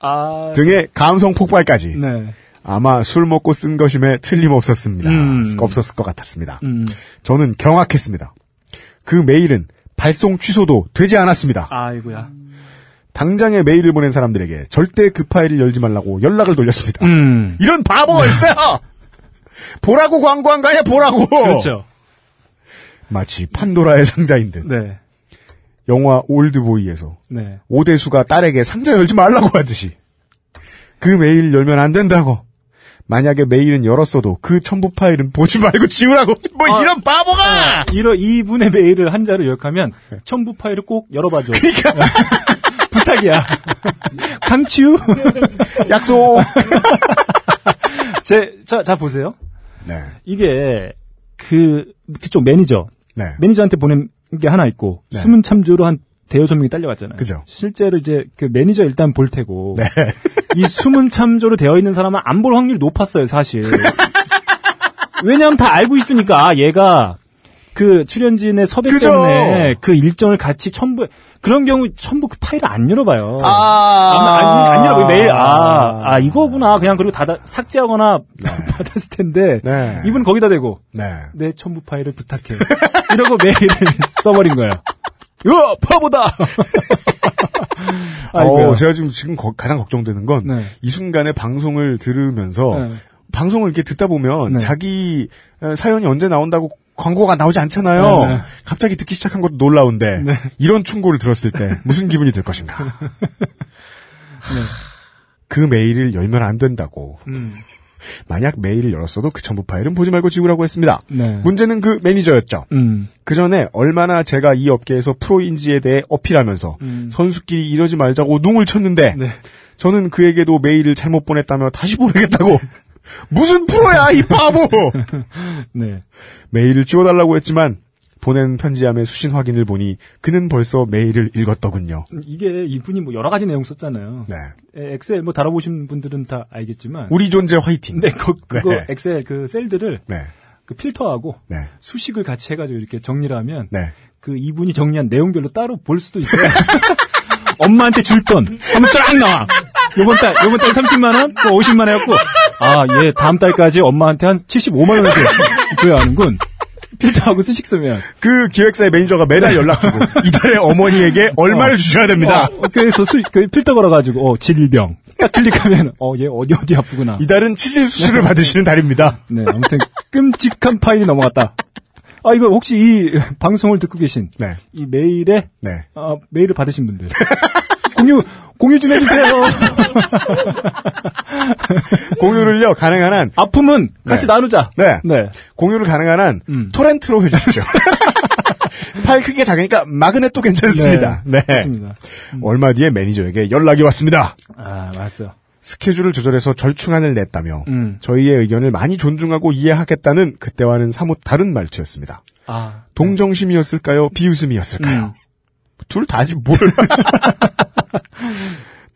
아, 등의 감성 폭발까지 네. 아마 술 먹고 쓴 것임에 틀림없었습니다. 음. 없었을 것 같았습니다. 음, 저는 경악했습니다. 그 메일은 발송 취소도 되지 않았습니다. 아이고야. 당장에 메일을 보낸 사람들에게 절대 그 파일을 열지 말라고 연락을 돌렸습니다. 음. 이런 바보가 있어요! 보라고 광고한 거 아니야, 보라고! 그렇죠. 마치 판도라의 상자인 듯. 네. 영화 올드보이에서 네. 오대수가 딸에게 상자 열지 말라고 하듯이 그 메일 열면 안 된다고. 만약에 메일은 열었어도 그 첨부 파일은 보지 말고 지우라고. 뭐 아. 이런 바보가! 이러 이분의 메일을 한자로 요약하면 첨부 파일을 꼭 열어봐줘. 부탁이야. 강추. 약속! 제, 자, 자 보세요. 네. 이게 그 그쪽 매니저 네. 매니저한테 보낸 게 하나 있고 네. 숨은 참조로 한 대여섯 명이 딸려갔잖아요. 그죠. 실제로 이제 그 매니저 일단 볼 테고 네. 이 숨은 참조로 되어 있는 사람은 안 볼 확률이 높았어요, 사실. 왜냐하면 다 알고 있으니까 아, 얘가 그 출연진의 섭외 그죠. 때문에 그 일정을 같이 첨부 그런 경우 첨부 그 파일을 안 열어봐요. 아, 안, 안, 안 열어봐요. 매일 아, 아 이거구나 그냥 그리고 닫아 삭제하거나 받았을 텐데 네. 이분 거기다 대고 네. 내 첨부 파일을 부탁해. 이러고 메일을 써버린 거예요. 야, 바보다! 아이고야. 어, 제가 지금, 지금 거- 가장 걱정되는 건, 네. 이 순간에 방송을 들으면서, 네. 방송을 이렇게 듣다 보면, 네. 자기 어, 사연이 언제 나온다고 광고가 나오지 않잖아요. 네, 네. 갑자기 듣기 시작한 것도 놀라운데, 이런 충고를 들었을 때, 무슨 기분이 들 것인가. 그 메일을 열면 안 된다고. 음, 만약 메일을 열었어도 그 첨부 파일은 보지 말고 지우라고 했습니다. 네. 문제는 그 매니저였죠. 음, 그 전에 얼마나 제가 이 업계에서 프로인지에 대해 어필하면서 음. 선수끼리 이러지 말자고 둥을 쳤는데 네. 저는 그에게도 메일을 잘못 보냈다며 다시 보내겠다고 무슨 프로야 이 바보 네. 메일을 지워달라고 했지만 보낸 편지함의 수신 확인을 보니 그는 벌써 메일을 읽었더군요. 이게 이분이 뭐 여러 가지 내용 썼잖아요. 네. 에, 엑셀 뭐 다뤄보신 분들은 다 알겠지만. 우리 존재 화이팅. 네, 그, 그거 네. 엑셀 그 셀들을 네. 그 필터하고 네. 수식을 같이 해가지고 이렇게 정리를 하면 네. 그 이분이 정리한 내용별로 따로 볼 수도 있어요. 엄마한테 줄 돈 하면 쫙 나와. 요번 달 요번 달 30만 원, 또 50만 원 해갖고 아 얘 다음 달까지 엄마한테 한 75만 원을 줘- 줘야 하는군. 필터하고 수식 쓰면 그 기획사의 매니저가 매달 연락 주고 이달에 어머니에게 얼마를 주셔야 됩니다. 어, 그래서 수, 그 필터 걸어가지고 어 질병 딱 클릭하면 어 얘 어디 어디 아프구나. 이달은 치질 수술을 받으시는 달입니다. 네 아무튼 끔찍한 파일이 넘어갔다. 아 이거 혹시 이 방송을 듣고 계신 네. 이 메일에 네. 아, 메일을 받으신 분들 공유 공유 좀 해주세요. 공유를요 가능한 한 아픔은 같이 네. 나누자. 네. 네. 공유를 가능한 한 음. 토렌트로 해주십시오. 파일 크기가 작으니까 마그넷도 괜찮습니다. 네. 좋습니다. 얼마 뒤에 매니저에게 연락이 왔습니다. 아 맞았어요. 스케줄을 조절해서 절충안을 냈다며 음. 저희의 의견을 많이 존중하고 이해하겠다는 그때와는 사뭇 다른 말투였습니다. 아 동정심이었을까요? 비웃음이었을까요? 음. 둘 다지 뭘.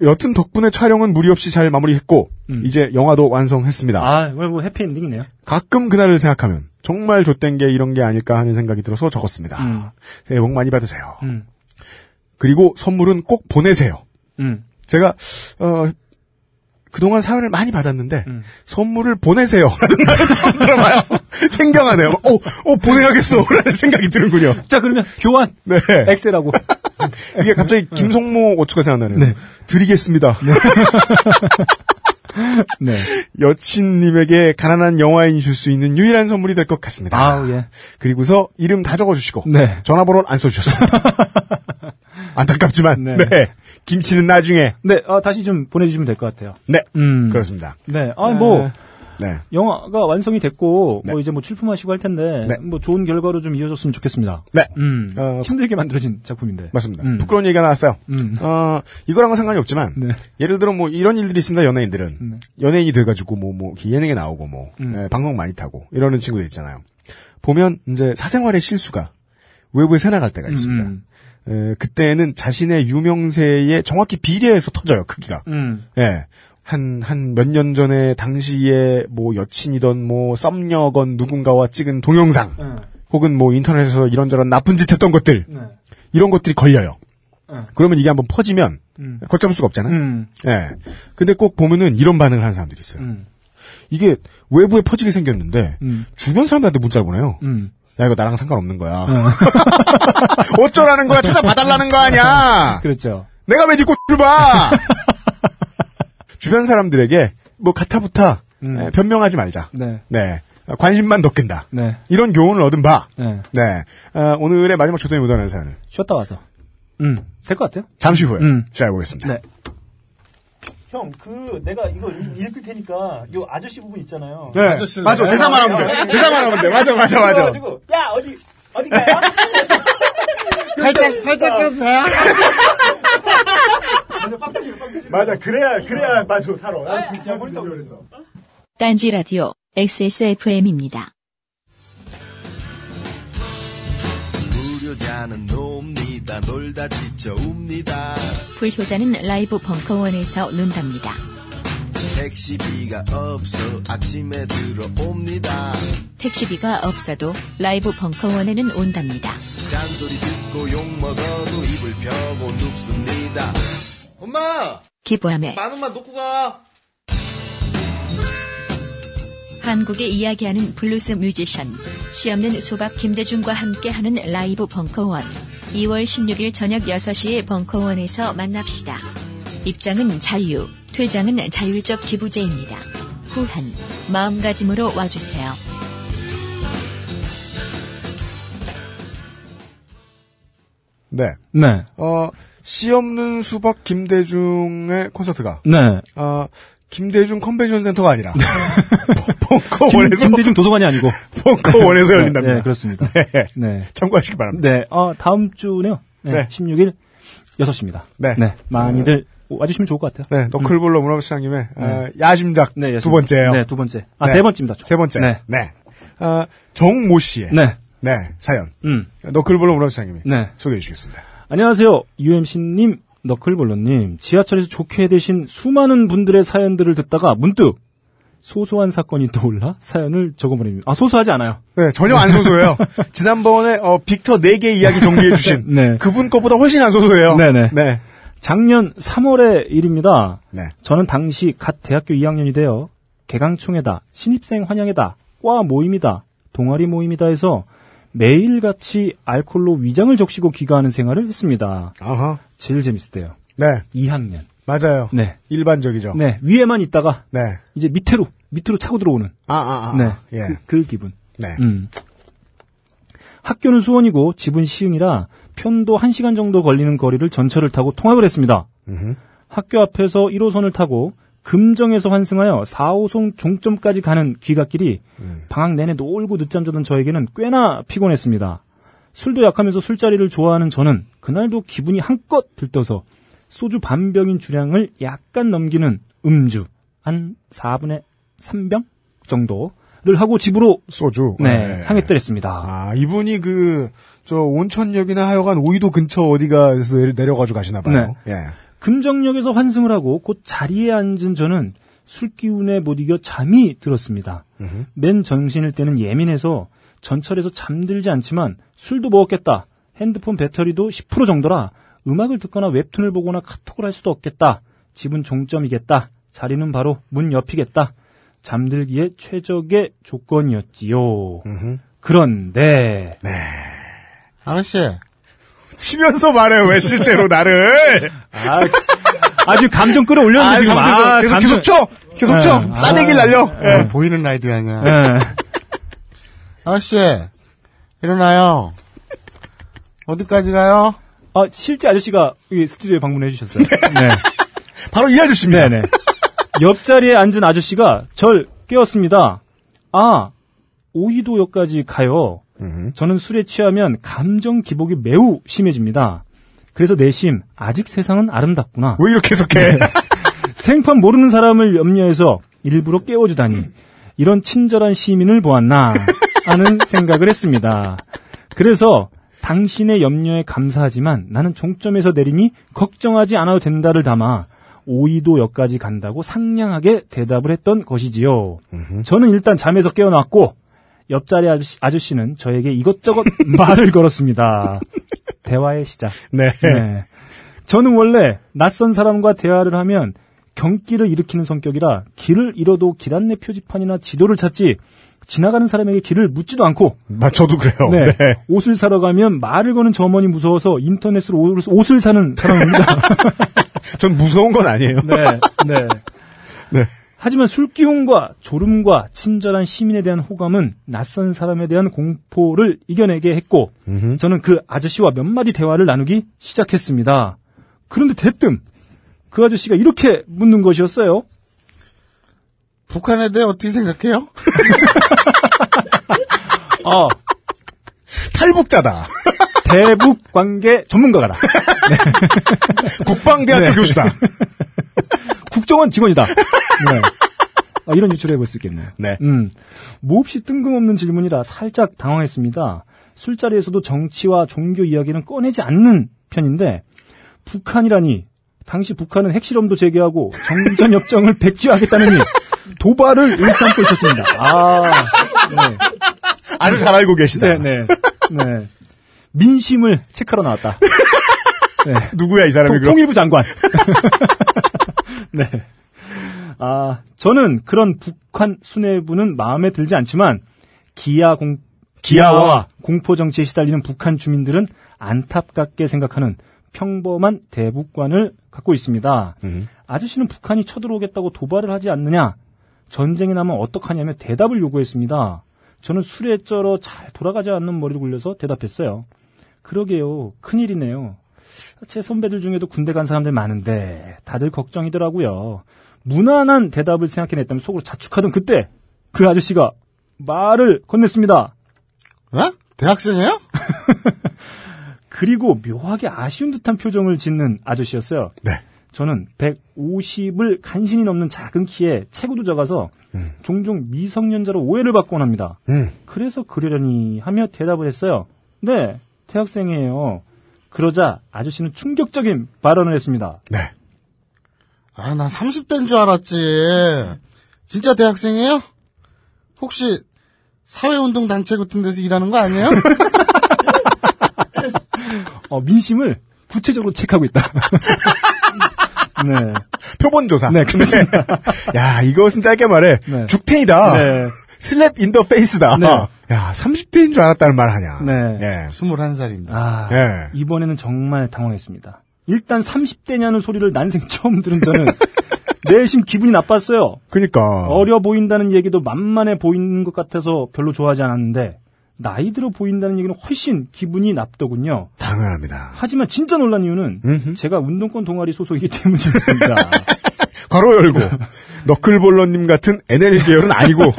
여튼 덕분에 촬영은 무리 없이 잘 마무리했고 음. 이제 영화도 완성했습니다. 아, 뭐, 뭐 해피엔딩이네요. 가끔 그날을 생각하면 정말 좆된 게 이런 게 아닐까 하는 생각이 들어서 적었습니다. 음. 새해 복 많이 받으세요. 음. 그리고 선물은 꼭 보내세요. 음. 제가 어 그동안 사연을 많이 받았는데 음. 선물을 보내세요. 라는 말은 처음 들어봐요. 생경하네요. 어, 어 보내야겠어. 라는 생각이 드는군요. 자 그러면 교환 네. 엑셀하고 이게 갑자기 김성모 어투가 생각나네요. 네. 드리겠습니다. 네. 여친님에게 가난한 영화인이 줄 수 있는 유일한 선물이 될 것 같습니다. 아우 예. 그리고서 이름 다 적어주시고 네. 전화번호를 안 써주셨습니다. 안타깝지만 네. 네. 김치는 나중에 네. 아, 다시 좀 보내주시면 될 것 같아요. 네 음. 그렇습니다. 네. 아 뭐. 네. 영화가 완성이 됐고 네. 뭐 이제 뭐 출품하시고 할 텐데 네. 뭐 좋은 결과로 좀 이어졌으면 좋겠습니다. 네. 음. 어, 힘들게 만들어진 작품인데. 맞습니다. 음. 부끄러운 얘기가 나왔어요. 음. 어, 이거랑은 상관이 없지만, 네. 예를 들어 뭐 이런 일들이 있습니다, 연예인들은. 네. 연예인이 돼가지고 뭐, 뭐, 예능에 나오고 뭐, 음. 예, 방송 많이 타고, 이러는 친구들 있잖아요. 보면, 이제 사생활의 실수가 외부에 새나갈 때가 있습니다. 음. 에, 그때는 자신의 유명세에 정확히 비례해서 터져요, 크기가. 음. 예. 한, 한 몇 년 전에 당시에 뭐 여친이던 뭐 썸녀건 누군가와 찍은 동영상, 네. 혹은 뭐 인터넷에서 이런저런 나쁜 짓 했던 것들, 네. 이런 것들이 걸려요. 네. 그러면 이게 한번 퍼지면 음. 걷잡을 수가 없잖아요. 음. 예. 근데 꼭 보면은 이런 반응을 하는 사람들이 있어요. 음. 이게 외부에 퍼지게 생겼는데 음. 주변 사람들한테 문자를 보내요. 음. 야, 이거 나랑 상관없는 거야. 어쩌라는 거야? 찾아봐달라는 거 아니야? 그렇죠. 내가 왜네 꽃을 봐! 주변 사람들에게, 뭐, 가타부타, 음. 에, 변명하지 말자. 네. 네. 어, 관심만 더 끈다. 네. 이런 교훈을 얻은 바. 네. 네. 어, 오늘의 마지막 초점이 묻어나는 사연을 쉬었다 와서. 음. 될 것 같아요. 잠시 후에 음. 시작해보겠습니다. 네. 형, 그, 내가 이거 읽을 테니까, 요 아저씨 부분 있잖아요. 네. 맞아. 대사만 하면 돼. 대사만 하면 돼. 맞아, 맞아, 맞아. 그래가지고, 야, 어디, 어디 가요? 팔짝, 팔짝 껴도 돼요? 맞아. 그래야, 그래야, 맞아. 살아. 야, 모니터 그래서. 딴지 라디오 XSFM입니다. 무료자는 놉니다. 놀다 지쳐 웁니다. 불효자는 라이브 벙커원에서 논답니다. 택시비가 없어 아침에 들어옵니다. 택시비가 없어도 라이브 벙커원에는 온답니다. 잔소리 듣고 욕먹어도 입을 펴고 눕습니다. 엄마! 기부함에 만 원만 놓고 가 한국의 이야기하는 블루스 뮤지션 씨 없는 수박 김대중과 함께하는 라이브 벙커원 2월 16일 저녁 6시에 벙커원에서 만납시다. 입장은 자유, 퇴장은 자율적 기부제입니다. 후한 마음가짐으로 와주세요. 네. 네. 어, 씨 없는 수박 김대중의 콘서트가, 네. 어, 김대중 컨벤션 센터가 아니라, 김, 벙커원에서, 김대중 도서관이 아니고. 벙커원에서 열린답니다. 네, 그렇습니다. 네. 네. 참고하시기 바랍니다. 네, 어, 다음 주네요. 네, 네. 16일 6시입니다. 네. 많이들 와주시면 좋을 것 같아요. 네, 너클볼러 문화부시장님의 어, 야심작 네, 두 번째예요. 네, 두 번째. 아, 네. 세 번째입니다. 총. 세 번째. 네. 네. 어, 정모 씨의 네. 네. 사연. 음. 너클볼러 문화부시장님이 네. 소개해 주시겠습니다. 안녕하세요. UMC님, 너클볼러님. 지하철에서 좋게 되신 수많은 분들의 사연들을 듣다가 문득 소소한 사건이 떠올라 사연을 적어버립니다. 아, 소소하지 않아요. 네, 전혀 안 소소해요. 지난번에 어, 빅터 4개 이야기 정리해 주신 네. 그분 것보다 훨씬 안 소소해요. 네네. 네. 작년 3월의 일입니다. 네. 저는 당시 갓 대학교 2학년이 되어 개강총회다, 신입생 환영회다, 과 모임이다, 동아리 모임이다 해서 매일같이 알콜로 위장을 적시고 귀가하는 생활을 했습니다. 아하. 제일 재밌을 때요. 네. 2학년. 맞아요. 네. 일반적이죠. 네. 위에만 있다가 네. 이제 밑으로, 밑으로 차고 들어오는. 아, 아, 아. 네. 예. 그, 그 기분. 네. 음. 학교는 수원이고 집은 시흥이라 편도 1시간 정도 걸리는 거리를 전철을 타고 통학을 했습니다. 음흠. 학교 앞에서 1호선을 타고 금정에서 환승하여 4호선 종점까지 가는 귀갓길이 음. 방학 내내 놀고 늦잠 자던 저에게는 꽤나 피곤했습니다. 술도 약하면서 술자리를 좋아하는 저는 그날도 기분이 한껏 들떠서 소주 반 병인 주량을 약간 넘기는 음주 한 4분의 3병 정도를 하고 집으로 소주. 네, 향했더랬습니다. 아, 이분이 그, 저, 온천역이나 하여간 오이도 근처 어디가에서 내려- 내려가지고 가시나 봐요. 예. 금정역에서 환승을 하고 곧 자리에 앉은 저는 술기운에 못 이겨 잠이 들었습니다. 음흠. 맨 정신일 때는 예민해서 전철에서 잠들지 않지만 술도 먹었겠다. 핸드폰 배터리도 10% 정도라 음악을 듣거나 웹툰을 보거나 카톡을 할 수도 없겠다. 집은 종점이겠다. 자리는 바로 문 옆이겠다. 잠들기에 최적의 조건이었지요. 음흠. 그런데 아저씨, 치면서 말해요, 왜 실제로 나를. 아, 주 감정 끌어올렸는데 지금 잘못했어. 아, 계속, 감정- 계속 쳐! 계속 네. 쳐! 싸대기를 날려! 어, 보이는 라디오 아니야. 예. 아저씨, 일어나요. 어디까지 가요? 아, 실제 아저씨가 이 스튜디오에 방문해 주셨어요. 네. 바로 이 아저씨입니다. 네네. 옆자리에 앉은 아저씨가 절 깨웠습니다. 아, 오이도역까지 가요. 음흠. 저는 술에 취하면 감정 기복이 매우 심해집니다. 그래서 내심 아직 세상은 아름답구나. 왜 이렇게 해석해? 생판 모르는 사람을 염려해서 일부러 깨워주다니 이런 친절한 시민을 보았나 하는 생각을 했습니다. 그래서 당신의 염려에 감사하지만 나는 종점에서 내리니 걱정하지 않아도 된다를 담아 오이도역까지 간다고 상냥하게 대답을 했던 것이지요. 저는 일단 잠에서 깨어났고 옆자리 아저씨, 아저씨 는 저에게 이것저것 말을 걸었습니다. 대화의 시작. 네. 네. 저는 원래 낯선 사람과 대화를 하면 경기를 일으키는 성격이라 길을 잃어도 길 안내 표지판이나 지도를 찾지 지나가는 사람에게 길을 묻지도 않고 나 저도 그래요. 네. 네. 옷을 사러 가면 말을 거는 저 어머니 무서워서 인터넷으로 옷- 옷을 사는 사람입니다. 전 무서운 건 아니에요. 네, 네. 네. 하지만 술기운과 졸음과 친절한 시민에 대한 호감은 낯선 사람에 대한 공포를 이겨내게 했고, 음흠. 저는 그 아저씨와 몇 마디 대화를 나누기 시작했습니다. 그런데 대뜸 그 아저씨가 이렇게 묻는 것이었어요. 북한에 대해 어떻게 생각해요? 아, 탈북자다. 대북 관계 전문가가다. 국방대학교 네. 교수다. 국정원 직원이다. 네. 아, 이런 유출을 해볼 수 있겠네요. 네. 음, 몹시 뜬금없는 질문이라 살짝 당황했습니다. 술자리에서도 정치와 종교 이야기는 꺼내지 않는 편인데 북한이라니 당시 북한은 핵실험도 재개하고 정전 협정을 백지화하겠다느니 도발을 일삼고 있었습니다. 아, 네. 아주 잘 알고 계시다. 네, 네, 네. 민심을 체크하러 나왔다. 네. 누구야 이 사람이 통? 통일부 장관. 네. 아, 저는 그런 북한 수뇌부는 마음에 들지 않지만 기아 공 기아와 공포 정치에 시달리는 북한 주민들은 안타깝게 생각하는 평범한 대북관을 갖고 있습니다. 음. 아저씨는 북한이 쳐들어오겠다고 도발을 하지 않느냐? 전쟁이 나면 어떡하냐며 대답을 요구했습니다. 저는 술에 쩔어 잘 돌아가지 않는 머리를 굴려서 대답했어요. 그러게요. 큰일이네요. 제 선배들 중에도 군대 간 사람들 많은데 다들 걱정이더라고요. 무난한 대답을 생각해냈다면 속으로 자축하던 그때 그 아저씨가 말을 건넸습니다. 어? 대학생이에요? 그리고 묘하게 아쉬운 듯한 표정을 짓는 아저씨였어요. 네. 저는 150을 간신히 넘는 작은 키에 체구도 작아서 종종 미성년자로 오해를 받곤 합니다. 음. 그래서 그러려니 하며 대답을 했어요. 네, 대학생이에요. 그러자 아저씨는 충격적인 발언을 했습니다. 네. 아, 나 30대인 줄 알았지. 진짜 대학생이에요? 혹시 사회운동 단체 같은 데서 일하는 거 아니에요? 어, 민심을 구체적으로 체크하고 있다. 네. 표본조사. 네, 그렇습니다. 야, 이것은 짧게 말해. 네. 죽탱이다. 네. 슬랩 인 더 페이스다. 네. 야, 30대인 줄 알았다는 말 하냐. 네. 예. 21살인데. 아, 예. 이번에는 정말 당황했습니다. 일단 30대냐는 소리를 난생 처음 들은 저는 내심 기분이 나빴어요. 그니까. 어려 보인다는 얘기도 만만해 보이는 것 같아서 별로 좋아하지 않았는데 나이 들어 보인다는 얘기는 훨씬 기분이 나쁘더군요. 당연합니다. 하지만 진짜 놀란 이유는 음흠. 제가 운동권 동아리 소속이기 때문이었습니다. 괄호 열고. 너클볼러님 같은 NL 계열은 아니고,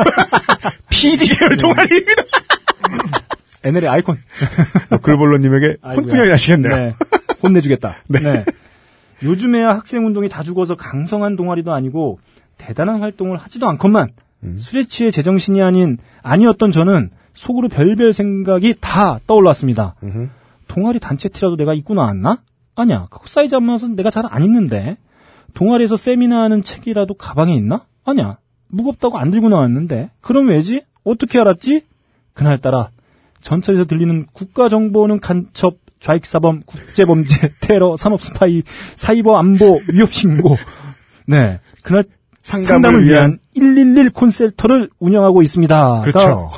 PD 계열 동아리입니다. NL의 아이콘. 너클볼러님에게 아이고야. 혼분연이 나시겠네요. 네. 혼내주겠다. 네. 네. 요즘에야 학생 운동이 다 죽어서 강성한 동아리도 아니고 대단한 활동을 하지도 않건만 음. 술에 취해 제정신이 아닌 아니었던 저는 속으로 별별 생각이 다 떠올랐습니다. 음흠. 동아리 단체 티라도 내가 입고 나왔나? 아니야. 그거 사이즈 안 맞아서 내가 잘 안 입는데. 동아리에서 세미나 하는 책이라도 가방에 있나? 아니야. 무겁다고 안 들고 나왔는데. 그럼 왜지? 어떻게 알았지? 그날따라 전철에서 들리는 국가정보는 간첩, 좌익사범, 국제범죄, 테러, 산업스파이, 사이버 안보, 위협신고. 네. 그날 상담을, 상담을 위한. 위한 111 콘센터를 운영하고 있습니다. 그렇죠.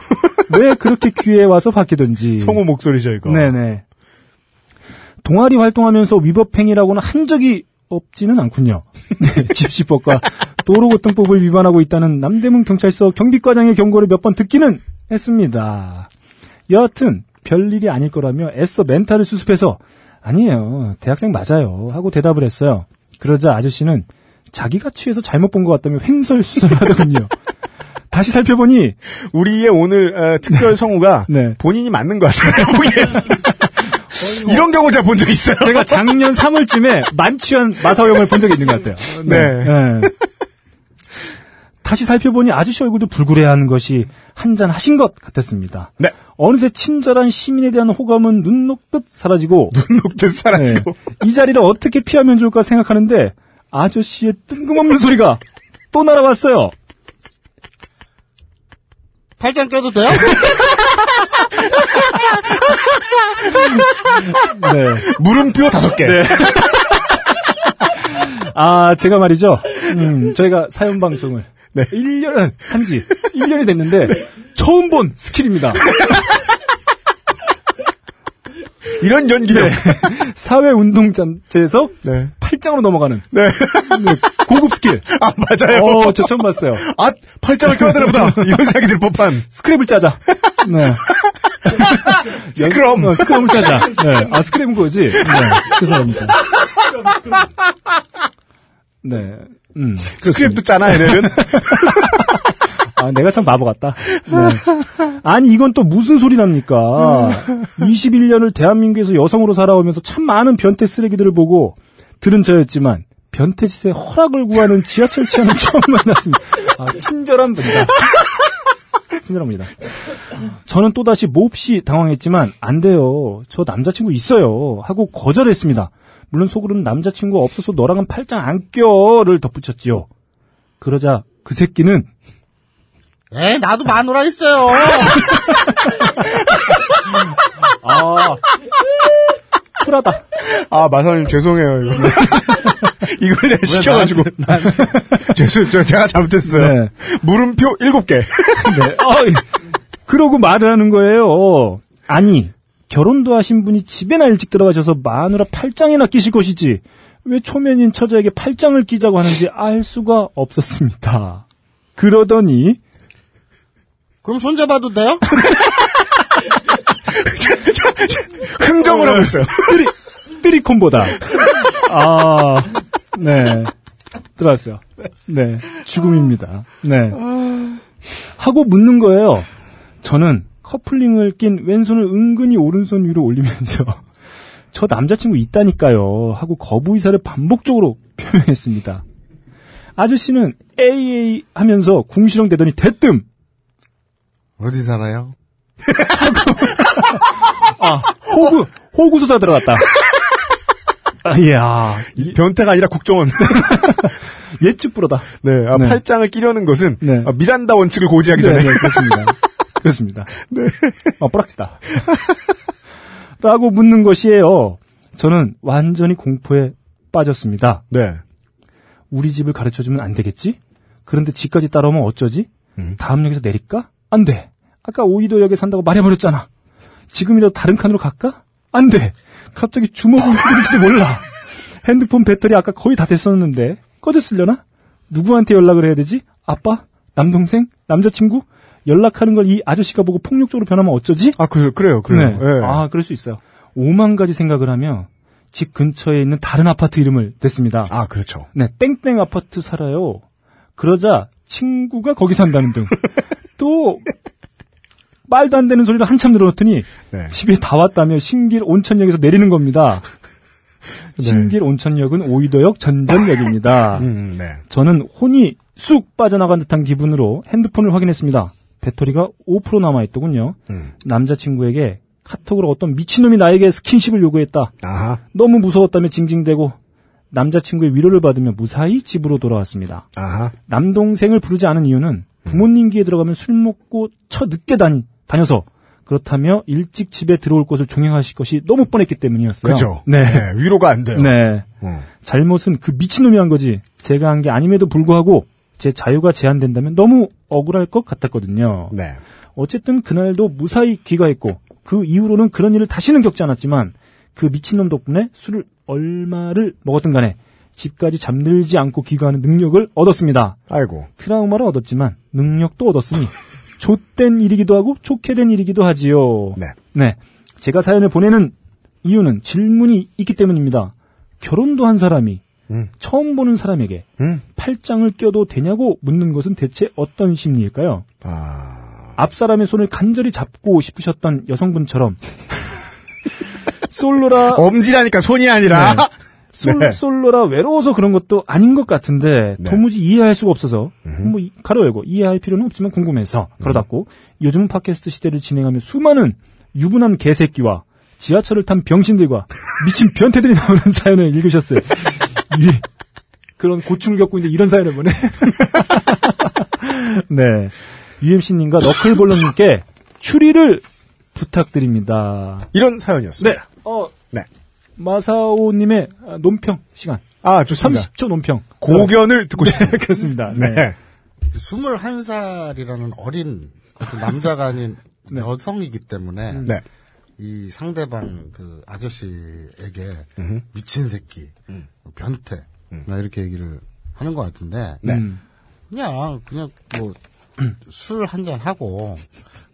왜 그렇게 귀에 와서 바뀌던지. 성우 목소리죠, 이거. 네네. 동아리 활동하면서 위법행위라고는 한 적이 없지는 않군요. 네, 집시법과 도로교통법을 위반하고 있다는 남대문 경찰서 경비과장의 경고를 몇 번 듣기는 했습니다. 여하튼 별일이 아닐 거라며 애써 멘탈을 수습해서 아니에요. 대학생 맞아요. 하고 대답을 했어요. 그러자 아저씨는 자기가 취해서 잘못 본 것 같다며 횡설수설을 하더군요. 다시 살펴보니 우리의 오늘 어, 특별 성우가 네. 본인이 맞는 것 같아요. 보기엔. 이런 경우 제가 본 적 있어요. 제가 작년 3월쯤에 만취한 마사오 형을 본 적이 있는 것 같아요. 네. 네. 다시 살펴보니 아저씨 얼굴도 불그레하는 것이 한잔 하신 것 같았습니다. 네. 어느새 친절한 시민에 대한 호감은 눈 녹듯 사라지고 눈 녹듯 사라지고. 네. 이 자리를 어떻게 피하면 좋을까 생각하는데 아저씨의 뜬금없는 소리가 또 날아왔어요. 팔짱 껴도 돼요? 네. 물음표 다섯 개. 아, 제가 말이죠. 음, 저희가 사연 방송을 네. 1년 한지 1년이 됐는데 처음 본 skill입니다. 이런 연기력. 사회운동단체에서 네. 팔짱으로 넘어가는 네. 네, 고급 스킬. 아, 맞아요. 어, 저 처음 봤어요. 아, 팔짱을 껴야 보다. 이런 생각이 들 법한. 스크랩을 짜자. 네. 스크럼. 어, 스크럼을 짜자. 네. 아, 스크랩은 그거지? 네. 죄송합니다. 네. 음. 스크립도 짜나, 얘네는? 아, 내가 참 바보 같다. 네. 아니, 이건 또 무슨 소리랍니까? 21년을 대한민국에서 여성으로 살아오면서 참 많은 변태 쓰레기들을 보고 들은 저였지만, 변태 짓의 허락을 구하는 지하철 취향을 처음 만났습니다. 아, 친절한 분이다. 친절한 분이다. 저는 또다시 몹시 당황했지만, 안 돼요. 저 남자친구 있어요. 하고 거절했습니다. 물론 속으로는 남자친구 없어서 너랑은 팔짱 안 껴를 덧붙였지요. 그러자 그 새끼는 에 나도 마누라 있어요. 아, 쿨하다. 아, 마사님 죄송해요, 이거. 이걸 내가 시켜가지고. 죄송, 저, 제가 잘못했어요. 네. 물음표 7개. 네. 어이, 그러고 말을 하는 거예요. 아니, 결혼도 하신 분이 집에나 일찍 들어가셔서 마누라 팔짱이나 끼실 것이지. 왜 초면인 처자에게 팔짱을 끼자고 하는지 알 수가 없었습니다. 그러더니, 그럼 손잡아도 돼요? 흥정을 하고 있어요. 뜨리콤보다. 아, 네. 들어왔어요. 네. 죽음입니다. 네. 하고 묻는 거예요. 저는 커플링을 낀 왼손을 은근히 오른손 위로 올리면서 저 남자친구 있다니까요. 하고 거부 의사를 반복적으로 표명했습니다. 아저씨는 AA 하면서 궁시렁대더니 대뜸 어디 살아요? 아, 호구, 호구소사 들어갔다. 아, 이야, 이 변태가 아니라 국정원. 예측 불어다. 네, 아, 네. 팔짱을 끼려는 것은 네. 아, 미란다 원칙을 고지하기 네, 전에 네, 그렇습니다. 그렇습니다. 네. 아, 뿌락치다. 라고 묻는 것이에요. 저는 완전히 공포에 빠졌습니다. 네. 우리 집을 가르쳐주면 안 되겠지? 그런데 집까지 따라오면 어쩌지? 음. 다음 역에서 내릴까? 안 돼. 아까 오이도역에 산다고 말해버렸잖아. 지금이라도 다른 칸으로 갈까? 안 돼. 갑자기 주먹을 휘두를지도 몰라. 핸드폰 배터리 아까 거의 다 됐었는데 꺼졌으려나? 누구한테 연락을 해야 되지? 아빠? 남동생? 남자친구? 연락하는 걸 이 아저씨가 보고 폭력적으로 변하면 어쩌지? 아, 그, 그래요, 그래요. 네. 예. 아, 그럴 수 있어요. 오만 가지 생각을 하며 집 근처에 있는 다른 아파트 이름을 댔습니다. 아, 그렇죠. 네, 땡땡 아파트 살아요. 그러자 친구가 거기 산다는 등. 또 말도 안 되는 소리를 한참 늘어놓더니 네. 집에 다 왔다며 신길 온천역에서 내리는 겁니다. 네. 신길 온천역은 오이도역 전전역입니다. 음, 네. 저는 혼이 쑥 빠져나간 듯한 기분으로 핸드폰을 확인했습니다. 배터리가 5% 남아있더군요. 음. 남자친구에게 카톡으로 어떤 미친놈이 나에게 스킨십을 요구했다. 아하, 너무 무서웠다며 징징대고 남자친구의 위로를 받으며 무사히 집으로 돌아왔습니다. 아하. 남동생을 부르지 않은 이유는 부모님 귀에 들어가면 술 먹고 처 늦게 다니, 다녀서 그렇다며 일찍 집에 들어올 것을 종행하실 것이 너무 뻔했기 때문이었어요. 그죠. 네. 위로가 안 돼요. 네. 음. 잘못은 그 미친놈이 한 거지. 제가 한 게 아님에도 불구하고 제 자유가 제한된다면 너무 억울할 것 같았거든요. 네. 어쨌든 그날도 무사히 귀가했고 그 이후로는 그런 일을 다시는 겪지 않았지만 그 미친놈 덕분에 술을 얼마를 먹었든 간에 집까지 잠들지 않고 귀가하는 능력을 얻었습니다. 아이고. 트라우마를 얻었지만 능력도 얻었으니 좆된 일이기도 하고 좋게 된 일이기도 하지요. 네. 네. 제가 사연을 보내는 이유는 질문이 있기 때문입니다. 결혼도 한 사람이 음. 처음 보는 사람에게 음. 팔짱을 껴도 되냐고 묻는 것은 대체 어떤 심리일까요? 아. 앞 사람의 손을 간절히 잡고 싶으셨던 여성분처럼 솔로라 엄지라니까 손이 아니라. 네. 솔, 네. 솔로라 외로워서 그런 것도 아닌 것 같은데 네. 도무지 이해할 수가 없어서 뭐 이- 가로 열고 이해할 필요는 없지만 궁금해서 음. 닫고 요즘 팟캐스트 시대를 진행하며 수많은 유부남 개새끼와 지하철을 탄 병신들과 미친 변태들이 나오는 사연을 읽으셨어요. 이, 그런 고충을 겪고 있는데 이런 사연을 보내. 네. UMC님과 너클볼러님께 추리를 부탁드립니다. 이런 사연이었습니다. 네. 어, 네. 마사오님의 아, 논평 시간. 아, 좋습니다. 30초 논평. 고견을 듣고 싶습니다. 그렇습니다. 네. 네. 21살이라는 어린 어떤 남자가 아닌 여성이기 때문에 네. 이 상대방 그 아저씨에게 미친 새끼, 변태, 막 이렇게 얘기를 하는 것 같은데 네. 음. 그냥 그냥 뭐 술 한 잔 하고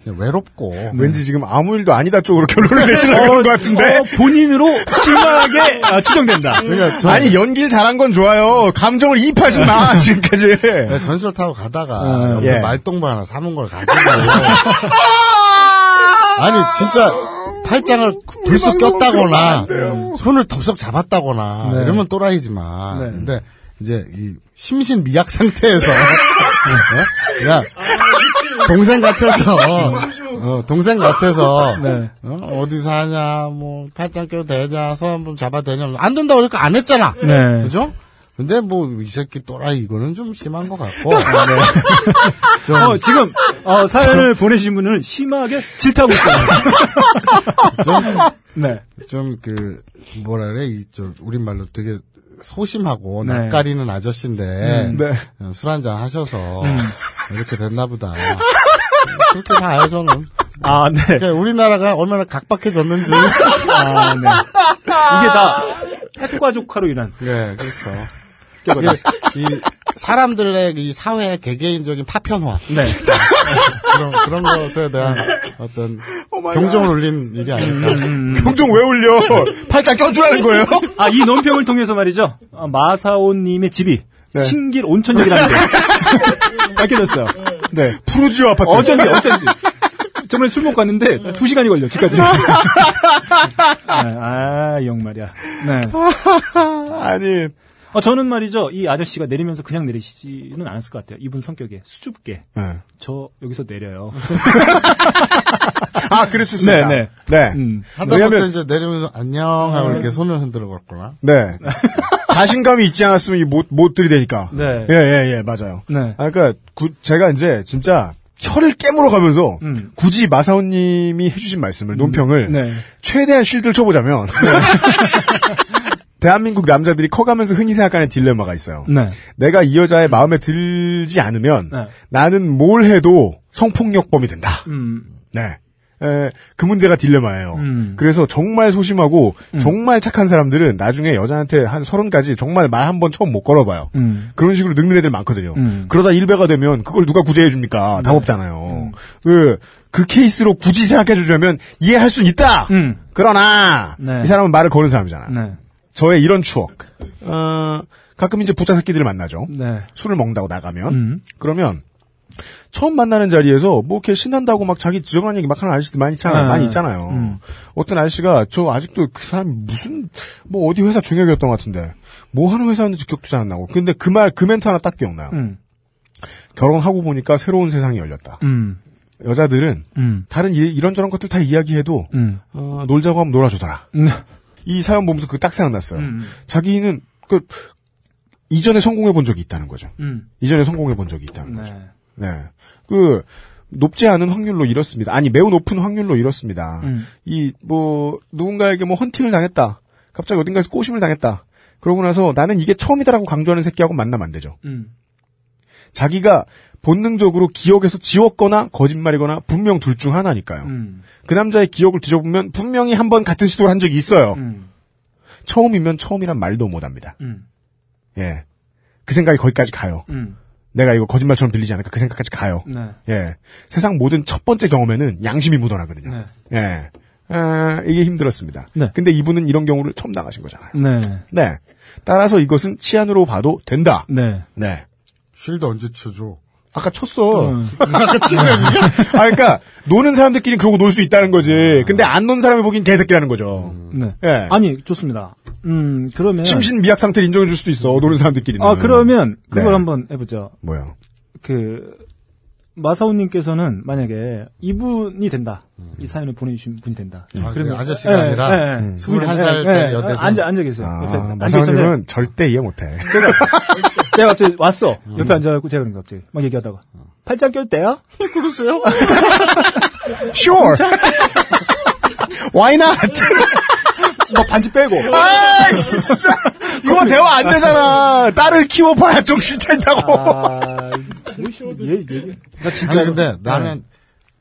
그냥 외롭고 왠지 지금 아무 일도 아니다 쪽으로 결론을 내시려고 그런 것 같은데. 어, 본인으로 심하게 아, 추정된다. 그러니까 저 아니, 연기를 잘한 건 좋아요. 감정을 이입하지 마, 지금까지. 전철 타고 가다가 옆에 예. 말동바 하나 사먹은 걸 가지고 아니 진짜 팔짱을 불쑥 꼈다거나 손을 덥석 잡았다거나 네. 이러면 또라이지만 네. 근데 이제 이 심신 미약 상태에서 어? 야 동생 같아서 어, 동생 같아서 네. 어, 디 사냐 뭐 팔짱 껴도 되냐 손 한번 잡아도 되냐 안 된다고 그러니까 안 했잖아 네. 그죠? 근데 뭐 이 새끼 또라이 이거는 좀 심한 것 같고 네. 좀 어, 지금 어, 사연을 보내신 분을 심하게 질타하고 있어요. 네. 좀 그 뭐라 그래 이저 우리말로 되게 소심하고 네. 낯가리는 아저씨인데 네. 어, 술 한잔 하셔서 이렇게 됐나 보다. 그렇게 봐요 저는. 아, 네. 그러니까 우리나라가 얼마나 각박해졌는지. 아, 네. 이게 다 핵과 조카로 인한. 네, 그렇죠. 이, 이 사람들의 이 사회 개개인적인 파편화 네. 그런 그런 것에 대한 어떤 경종을 울린 일이 아닐까. 경종 왜 울려? 팔짱 껴주라는 거예요? 아, 이 논평을 통해서 말이죠. 아, 마사오님의 집이 신길 온천역이라는 게 밝혀졌어요. 네. 푸르지오 아파트. 어쩐지, 어쩐지. 저번에 술 먹고 갔는데 두 시간이 걸려, 집까지. 네, 아, 이 형 말이야. 네. 아니, 어, 저는 말이죠. 이 아저씨가 내리면서 그냥 내리시지는 않았을 것 같아요. 이분 성격에 수줍게. 네. 저 여기서 내려요. 아, 그랬을 수 있다. 네, 네. 음. 하다못해 왜냐면- 이제 내리면서 안녕 하고 이렇게 손을 흔들어 갔구나. 네. 자신감이 있지 않았으면 이 못, 못 들이대니까. 네. 예, 예, 예, 맞아요. 네. 아, 그러니까 구- 제가 이제 진짜 혀를 깨물어 가면서 음. 굳이 마사오님이 해주신 말씀을 논평을 네. 최대한 쉴드를 쳐보자면 대한민국 남자들이 커가면서 흔히 생각하는 딜레마가 있어요. 네. 내가 이 여자의 마음에 들지 않으면 네. 나는 뭘 해도 성폭력범이 된다. 음. 네. 에, 그 문제가 딜레마예요. 음. 그래서 정말 소심하고 정말 착한 사람들은 나중에 여자한테 한 서른까지 정말 말 한 번 처음 못 걸어봐요. 음. 그런 식으로 늙는 애들 많거든요. 음. 그러다 일배가 되면 그걸 누가 구제해 줍니까? 답 없잖아요. 그, 그 케이스로 굳이 생각해 주자면 이해할 수는 있다! 음. 그러나, 네. 이 사람은 말을 거는 사람이잖아. 네. 저의 이런 추억. 어, 가끔 이제 부자 새끼들을 만나죠. 네. 술을 먹는다고 나가면. 음. 그러면, 처음 만나는 자리에서 뭐 이렇게 신난다고 막 자기 지저분한 얘기 막 하는 아저씨들 많이 있잖아요. 네. 많이 있잖아요. 음. 어떤 아저씨가 저 아직도 그 사람이 무슨 뭐 어디 회사 중역이었던 것 같은데 뭐 하는 회사였는지 기억도 잘 안 나고. 근데 그 말 그 멘트 하나 딱 기억나요. 음. 결혼하고 보니까 새로운 세상이 열렸다. 음. 여자들은 음. 다른 일, 이런저런 것들 다 이야기해도 음. 어, 놀자고 하면 놀아주더라. 음. 이 사연 보면서 그게 딱 생각났어요. 음. 자기는 그 이전에 성공해 본 적이 있다는 거죠. 음. 이전에 성공해 본 적이 있다는 거죠. 네. 네. 그, 높지 않은 확률로 이렇습니다. 아니, 매우 높은 확률로 이렇습니다. 음. 이, 뭐, 누군가에게 뭐 헌팅을 당했다. 갑자기 어딘가에서 꼬심을 당했다. 그러고 나서 나는 이게 처음이다라고 강조하는 새끼하고 만나면 안 되죠. 음. 자기가 본능적으로 기억에서 지웠거나 거짓말이거나 분명 둘 중 하나니까요. 음. 그 남자의 기억을 뒤져보면 분명히 한 번 같은 시도를 한 적이 있어요. 음. 처음이면 처음이란 말도 못 합니다. 음. 예. 그 생각이 거기까지 가요. 음. 내가 이거 거짓말처럼 들리지 않을까 그 생각까지 가요. 네. 예. 세상 모든 첫 번째 경험에는 양심이 묻어나거든요. 네. 예. 아, 이게 힘들었습니다. 네. 근데 이분은 이런 경우를 처음 당하신 거잖아요. 네. 네. 따라서 이것은 치안으로 봐도 된다. 네. 네. 쉴드 언제 쳐줘? 아까 쳤어. 음. 아까 치면 아, 그러니까 노는 사람들끼리 그러고 놀 수 있다는 거지. 근데 안 논 사람이 보기엔 개새끼라는 거죠. 네. 예. 아니, 좋습니다. 음, 그러면. 심신 미약 상태를 인정해 줄 수도 있어. 노는 사람들끼리는. 아, 그러면 그걸 네. 한번 해보죠. 뭐요? 그, 마사오님께서는 만약에 이분이 된다. 이 사연을 보내주신 분이 된다. 아, 그 아저씨가 아니라 예, 예. 21살짜리 여대생. 앉아, 앉아 계세요. 아, 마사오님은 절대 이해 못해. 제가, 제가 갑자기 왔어. 옆에 앉아갖고 제가 그런 거 갑자기 막 얘기하다가. 팔짱 낄 때야? 그러세요? Sure. Why not? 막 반지 빼고. 아, 진짜. 이거 대화 안 되잖아. 딸을 키워봐야 정신 차린다고. 아, 얘, 얘, 나 진짜. 아니 근데 나는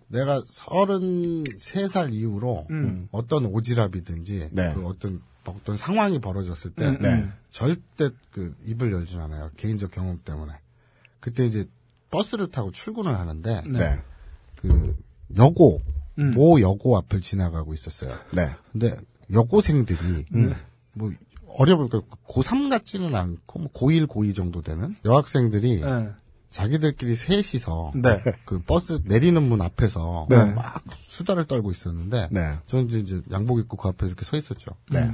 내가 33살 이후로 음. 어떤 오지랖이든지 네. 그 어떤 어떤 상황이 벌어졌을 때 음, 네. 절대 그 입을 열지 않아요. 개인적 경험 때문에. 그때 이제 버스를 타고 출근을 하는데 네. 그 여고 음. 모 여고 앞을 지나가고 있었어요. 네. 근데 여고생들이 뭐 어려 보니까 고3 같지는 않고 뭐 고1, 고2 정도 되는 여학생들이 네. 자기들끼리 셋이서 네. 그 버스 내리는 문 앞에서 네. 막 수다를 떨고 있었는데 네. 저는 이제- 양복 입고 그 앞에 이렇게 서 있었죠. 네.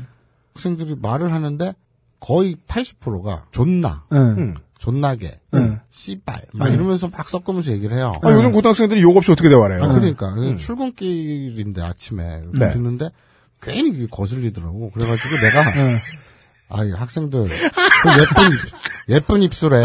학생들이 말을 하는데 거의 80%가 존나, 네. 음. 존나게, 네. 씨발 막 이러면서 막 섞으면서 얘기를 해요. 아, 요즘 고등학생들이 욕 없이 어떻게 대화를 해요? 아, 그러니까 그래서 출근길인데 아침에. 듣는데 괜히 거슬리더라고. 그래가지고 내가 아, 이 학생들 그 예쁜 예쁜 입술에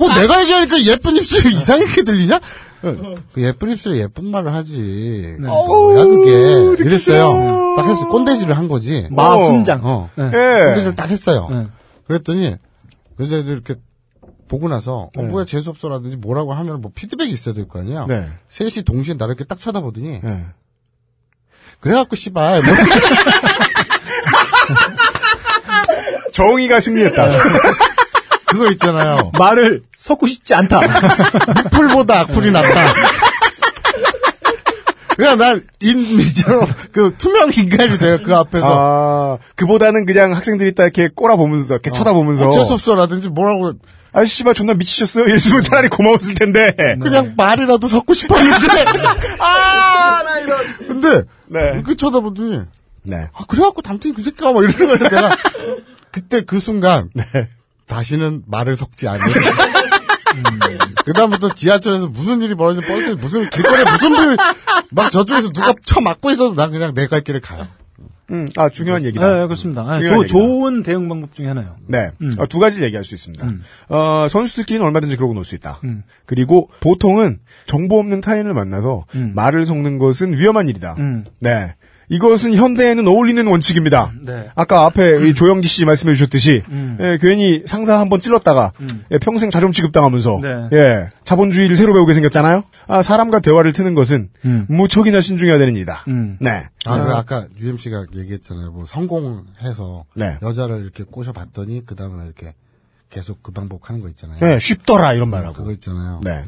어? 어, 내가 얘기하니까 예쁜 입술이 이상하게 들리냐? 어, 그 예쁜 입술에 예쁜 말을 하지. 뭐야 그게 이랬어요. 딱 했어. 꼰대질을 한 거지. 마 훈장. 어. 네. 예. 꼰대질을 딱 했어요. 네. 그랬더니 여자애들 이렇게 보고 나서 네. 어, 뭐야 재수 없어라든지 뭐라고 하면 뭐 피드백이 있어야 될 거 아니야. 네. 셋이 동시에 나를 이렇게 딱 쳐다보더니 네. 그래갖고 씨발 뭐 정의가 승리했다. 그거 있잖아요. 말을 섞고 싶지 않다. 풀보다 악플이 낫다. 그냥 난 인미처럼 그 투명 인간이 돼요 그 앞에서 아, 그보다는 그냥 학생들이 딱 이렇게 꼬라보면서, 이렇게 쳐다보면서. 어째서없어라든지 뭐라고 아, 씨발, 존나 미치셨어요? 이랬으면 차라리 고마웠을 텐데. 그냥 말이라도 섞고 싶었는데 아 나 이런 근데 네. 이렇게 쳐다보더니 네. 아 그래갖고 담탱이 그 새끼가 막 이러는 거야 내가 그때 그 순간 네. 다시는 말을 섞지 않는 그다음부터 지하철에서 무슨 일이 벌어지면 버스에 무슨 길거리에 무슨 불, 막 저쪽에서 누가 쳐 맞고 있어도 난 그냥 내 갈 길을 가요. 음, 아, 중요한 얘기다. 네, 그렇습니다. 아, 중요한 조- 얘기다. 좋은 대응 방법 중에 하나요. 네. 음. 어, 두 가지 얘기할 수 있습니다. 어, 선수들끼리는 얼마든지 그러고 놀 수 있다. 음. 그리고 보통은 정보 없는 타인을 만나서 음. 말을 섞는 것은 위험한 일이다. 음. 네. 이것은 현대에는 어울리는 원칙입니다. 네. 아까 앞에 이 조영기 씨 말씀해 주셨듯이 음. 예, 괜히 상사 한 번 찔렀다가 음. 예, 평생 자존 취급당하면서 네. 예, 자본주의를 새로 배우게 생겼잖아요. 아, 사람과 대화를 트는 것은 음. 무척이나 신중해야 되는 일이다. 음. 네. 아, 그 아까 UMC가 얘기했잖아요. 뭐 성공해서 네. 여자를 이렇게 꼬셔봤더니 그 다음에 이렇게 계속 그 방법 하는 거 있잖아요. 네, 쉽더라 이런 말하고. 그거 있잖아요. 네.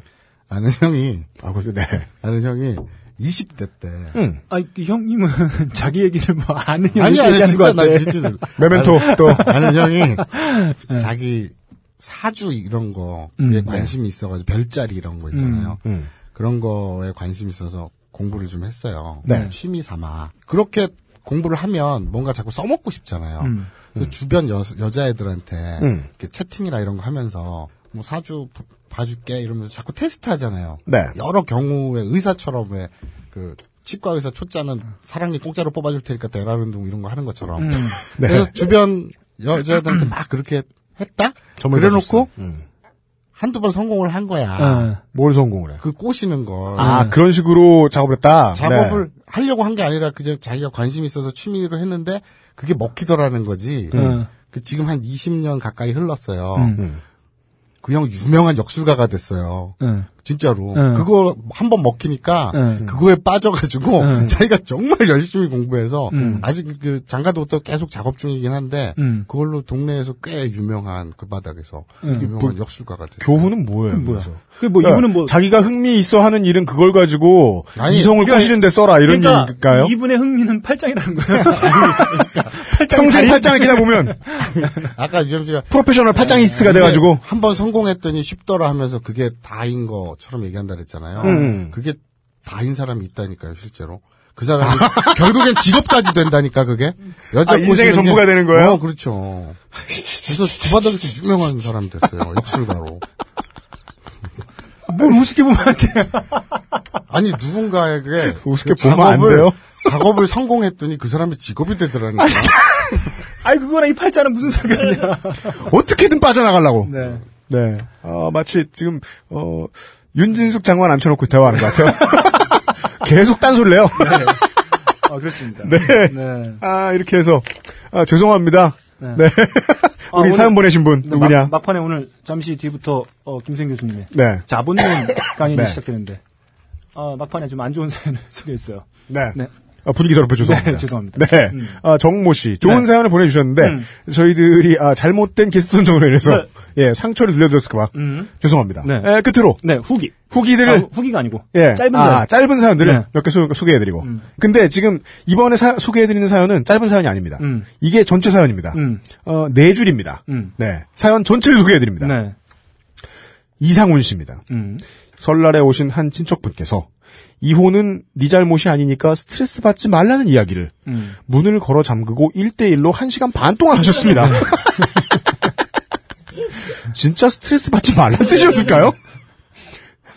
아는 형이 아, 그, 네. 아는 형이 20대 때 음. 아, 그 형님은 자기 얘기를 뭐 아는 형이 아니 아니 얘기하는 진짜. 난 진짜 메멘토 또. 아는 형이 자기 사주 이런 거에 음, 관심이 있어가지고 별자리 이런 거 있잖아요. 음. 그런 거에 관심이 있어서 공부를 좀 했어요. 네. 취미 삼아. 그렇게 공부를 하면 뭔가 자꾸 써먹고 싶잖아요. 음. 그래서 주변 여, 여자애들한테 음. 이렇게 채팅이나 이런 거 하면서 뭐 사주 부- 봐줄게 이러면서 자꾸 테스트 하잖아요. 네. 여러 경우에 의사처럼 왜 그 치과 의사 초짜는 사랑니 공짜로 뽑아줄 테니까 대랄 운동 이런 거 하는 것처럼. 음. 네. 그래서 주변 여자애들한테 막 그렇게 했다? 그래놓고 음. 한두 번 성공을 한 거야. 어. 뭘 성공을 해? 그 꼬시는 걸. 아, 그런 식으로 작업을 했다? 작업을 네. 하려고 한 게 아니라 그저 자기가 관심 있어서 취미로 했는데 그게 먹히더라는 거지. 음. 그 지금 한 20년 가까이 흘렀어요. 음. 그형 유명한 역술가가 됐어요. 응. 진짜로. 응. 그거 한 번 먹히니까 응. 그거에 빠져가지고 응. 자기가 정말 열심히 공부해서 응. 아직 그 장가도부터 계속 작업 중이긴 한데 응. 그걸로 동네에서 꽤 유명한 그 바닥에서 응. 유명한 역술가가 됐어요. 교훈은 뭐예요? 뭐야? 그래서? 그뭐 그러니까 이분은 뭐 자기가 흥미 있어 하는 일은 그걸 가지고 아니, 이성을 그러니까- 꼬시는데 써라 이런 그러니까 얘기일까요? 이분의 흥미는 팔짱이라는 거예요. 팔짱 평생 팔짱을 끼다 보면 아까 유엠 씨가 프로페셔널 팔짱이스트가 돼가지고 한 번 성공했더니 쉽더라 하면서 그게 다인 것처럼 얘기한다 그랬잖아요. 음. 그게 다인 사람이 있다니까요, 실제로. 그 사람이 결국엔 직업까지 된다니까 그게 여자 아, 인생의 전부가 게- 되는 거예요? 어, 그렇죠. 그래서 그 바닥에서 유명한 사람이 됐어요, 역술가로. 뭘 우습게 보면 안 돼. 아니 누군가에게 우습게 그 보면 안 돼요? 작업을 성공했더니 그 사람이 직업이 되더라니까. 아이 그거랑 이 팔짱은 무슨 상관이야. 어떻게든 빠져나가려고. 네. 네. 어, 마치 지금 어, 윤진숙 장관 앉혀놓고 대화하는 것 같아요. 계속 딴소리를 해요. 아 그렇습니다. 네. 네. 아, 이렇게 해서, 아, 죄송합니다. 네. 아, 우리 오늘- 사연 보내신 분 네, 누구냐? 막, 판에 오늘 잠시 뒤부터 어, 김생 교수님의 네. 자본론 강연이 네. 시작되는데 아, 막판에 좀 안 좋은 사연을 소개했어요. 네. 네. 아, 분위기 더럽혀 죄송합니다. 네, 죄송합니다. 네. 음. 아, 정모 씨. 좋은 네. 사연을 보내주셨는데, 음. 저희들이, 아, 잘못된 게스트 선정으로 인해서, 네. 예, 상처를 들려드렸을까봐. 음. 죄송합니다. 네. 예, 끝으로. 네, 후기. 후기들을, 아, 후기가 아니고 예. 짧은 아, 사연. 짧은 사연들을 네. 몇개 소개해드리고. 음. 근데 지금, 이번에 사- 소개해드리는 사연은 짧은 사연이 아닙니다. 음. 이게 전체 사연입니다. 음. 어, 네 줄입니다. 음. 네. 사연 전체를 소개해드립니다. 네. 이상훈 씨입니다. 음. 설날에 오신 한 친척분께서, 이혼은 네 잘못이 아니니까 스트레스 받지 말라는 이야기를 음. 문을 걸어 잠그고 1대1로 1시간 반 동안 하셨습니다. 진짜 스트레스 받지 말라는 뜻이었을까요?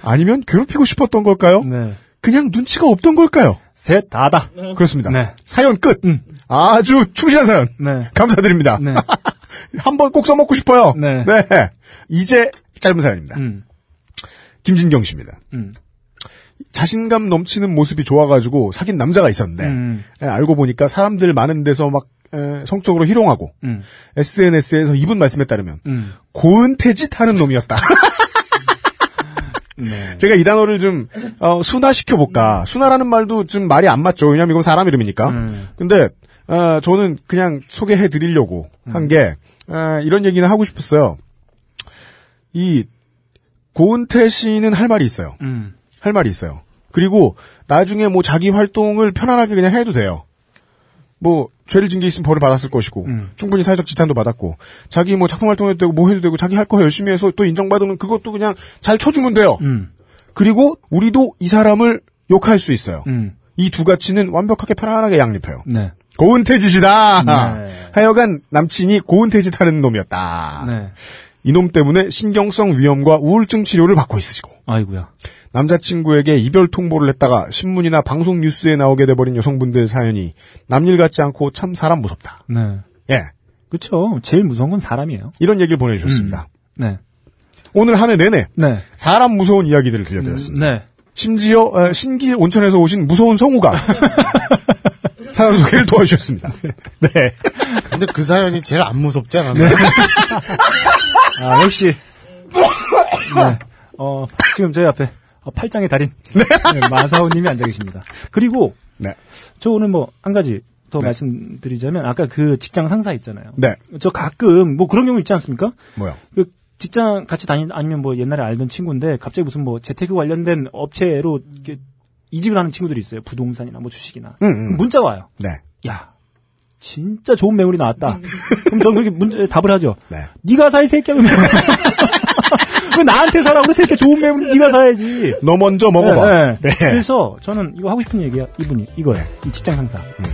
아니면 괴롭히고 싶었던 걸까요? 네. 그냥 눈치가 없던 걸까요? 셋 다다. 그렇습니다. 네. 사연 끝. 음. 아주 충실한 사연. 네. 감사드립니다. 네. 한번 꼭 써먹고 싶어요. 네. 이제 짧은 사연입니다. 음. 김진경 씨입니다. 음. 자신감 넘치는 모습이 좋아가지고 사귄 남자가 있었는데 음. 예, 알고 보니까 사람들 많은 데서 막 에, 성적으로 희롱하고 음. SNS에서 이분 말씀에 따르면 음. 고은태짓 하는 놈이었다. 네. 제가 이 단어를 좀 어, 순화시켜 볼까. 순화라는 말도 좀 말이 안 맞죠. 왜냐하면 이건 사람 이름이니까. 음. 근데 어, 저는 그냥 소개해 드리려고 한게 이런 얘기는 하고 싶었어요. 이 고은태 씨는 할 말이 있어요. 음. 할 말이 있어요. 그리고 나중에 뭐 자기 활동을 편안하게 그냥 해도 돼요. 뭐 죄를 진 게 있으면 벌을 받았을 것이고 음. 충분히 사회적 지탄도 받았고 자기 뭐 작품 활동해도 되고 뭐 해도 되고 자기 할 거 열심히 해서 또 인정받으면 그것도 그냥 잘 쳐주면 돼요. 음. 그리고 우리도 이 사람을 욕할 수 있어요. 음. 이두 가치는 완벽하게 편안하게 양립해요. 네. 고은태짓이다. 네. 하여간 남친이 고은태짓하는 놈이었다. 네. 이놈 때문에 신경성 위염과 우울증 치료를 받고 있으시고 아이고야. 남자친구에게 이별 통보를 했다가 신문이나 방송 뉴스에 나오게 돼버린 여성분들 사연이 남일 같지 않고 참 사람 무섭다. 네. 예. 그렇죠. 제일 무서운 건 사람이에요. 이런 얘기를 보내주셨습니다. 네. 오늘 한 해 내내 네. 사람 무서운 이야기들을 들려드렸습니다. 네. 심지어 어, 신기 온천에서 오신 무서운 성우가 사연 소개를 도와주셨습니다. 네. 근데 그 사연이 제일 안 무섭지 않았나? 아, 역시. 네. 어, 지금 저희 앞에 어, 팔짱의 달인. 네, 마사오님이 앉아 계십니다. 그리고 네. 저 오늘 뭐 한 가지 더 네. 말씀드리자면 아까 그 직장 상사 있잖아요. 네. 저 가끔 뭐 그런 경우 있지 않습니까? 뭐요? 그 직장 같이 다니 아니면 뭐 옛날에 알던 친구인데 갑자기 무슨 뭐 재테크 관련된 업체로 이렇게 이직을 하는 친구들이 있어요. 부동산이나 뭐 주식이나. 음, 음. 문자가 와요. 네. 야, 진짜 좋은 매물이 나왔다. 그럼 저는 그렇게 문제 답을 하죠. 네. 네가 사이 새끼야. 왜 나한테 사라고 그 새끼 좋은 매물 네가 사야지. 너 먼저 먹어봐. 네, 네. 네. 그래서 저는 이거 하고 싶은 얘기야. 이분이 이거예요. 이 직장 상사. 음.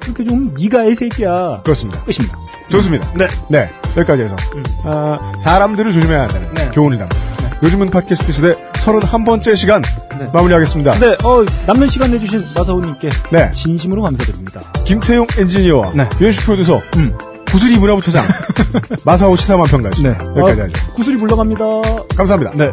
그렇게 좀 네가 이 새끼야. 그렇습니다. 끝입니다. 좋습니다. 네. 네. 여기까지 해서 아, 사람들을 조심해야 한다는 네. 교훈을 담은 요즘은 팟캐스트 시대 31번째 시간 네. 마무리하겠습니다. 네, 어, 남는 시간 내주신 마사오님께 네. 진심으로 감사드립니다. 김태용 엔지니어와 네. 유현식 프로듀서 음. 구슬이 문화부 처장 마사오 시사만 평가했습니다. 네. 여기까지 어, 하죠. 구슬이 물러갑니다. 감사합니다. 네.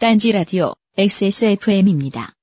딴지 라디오 XSFM입니다.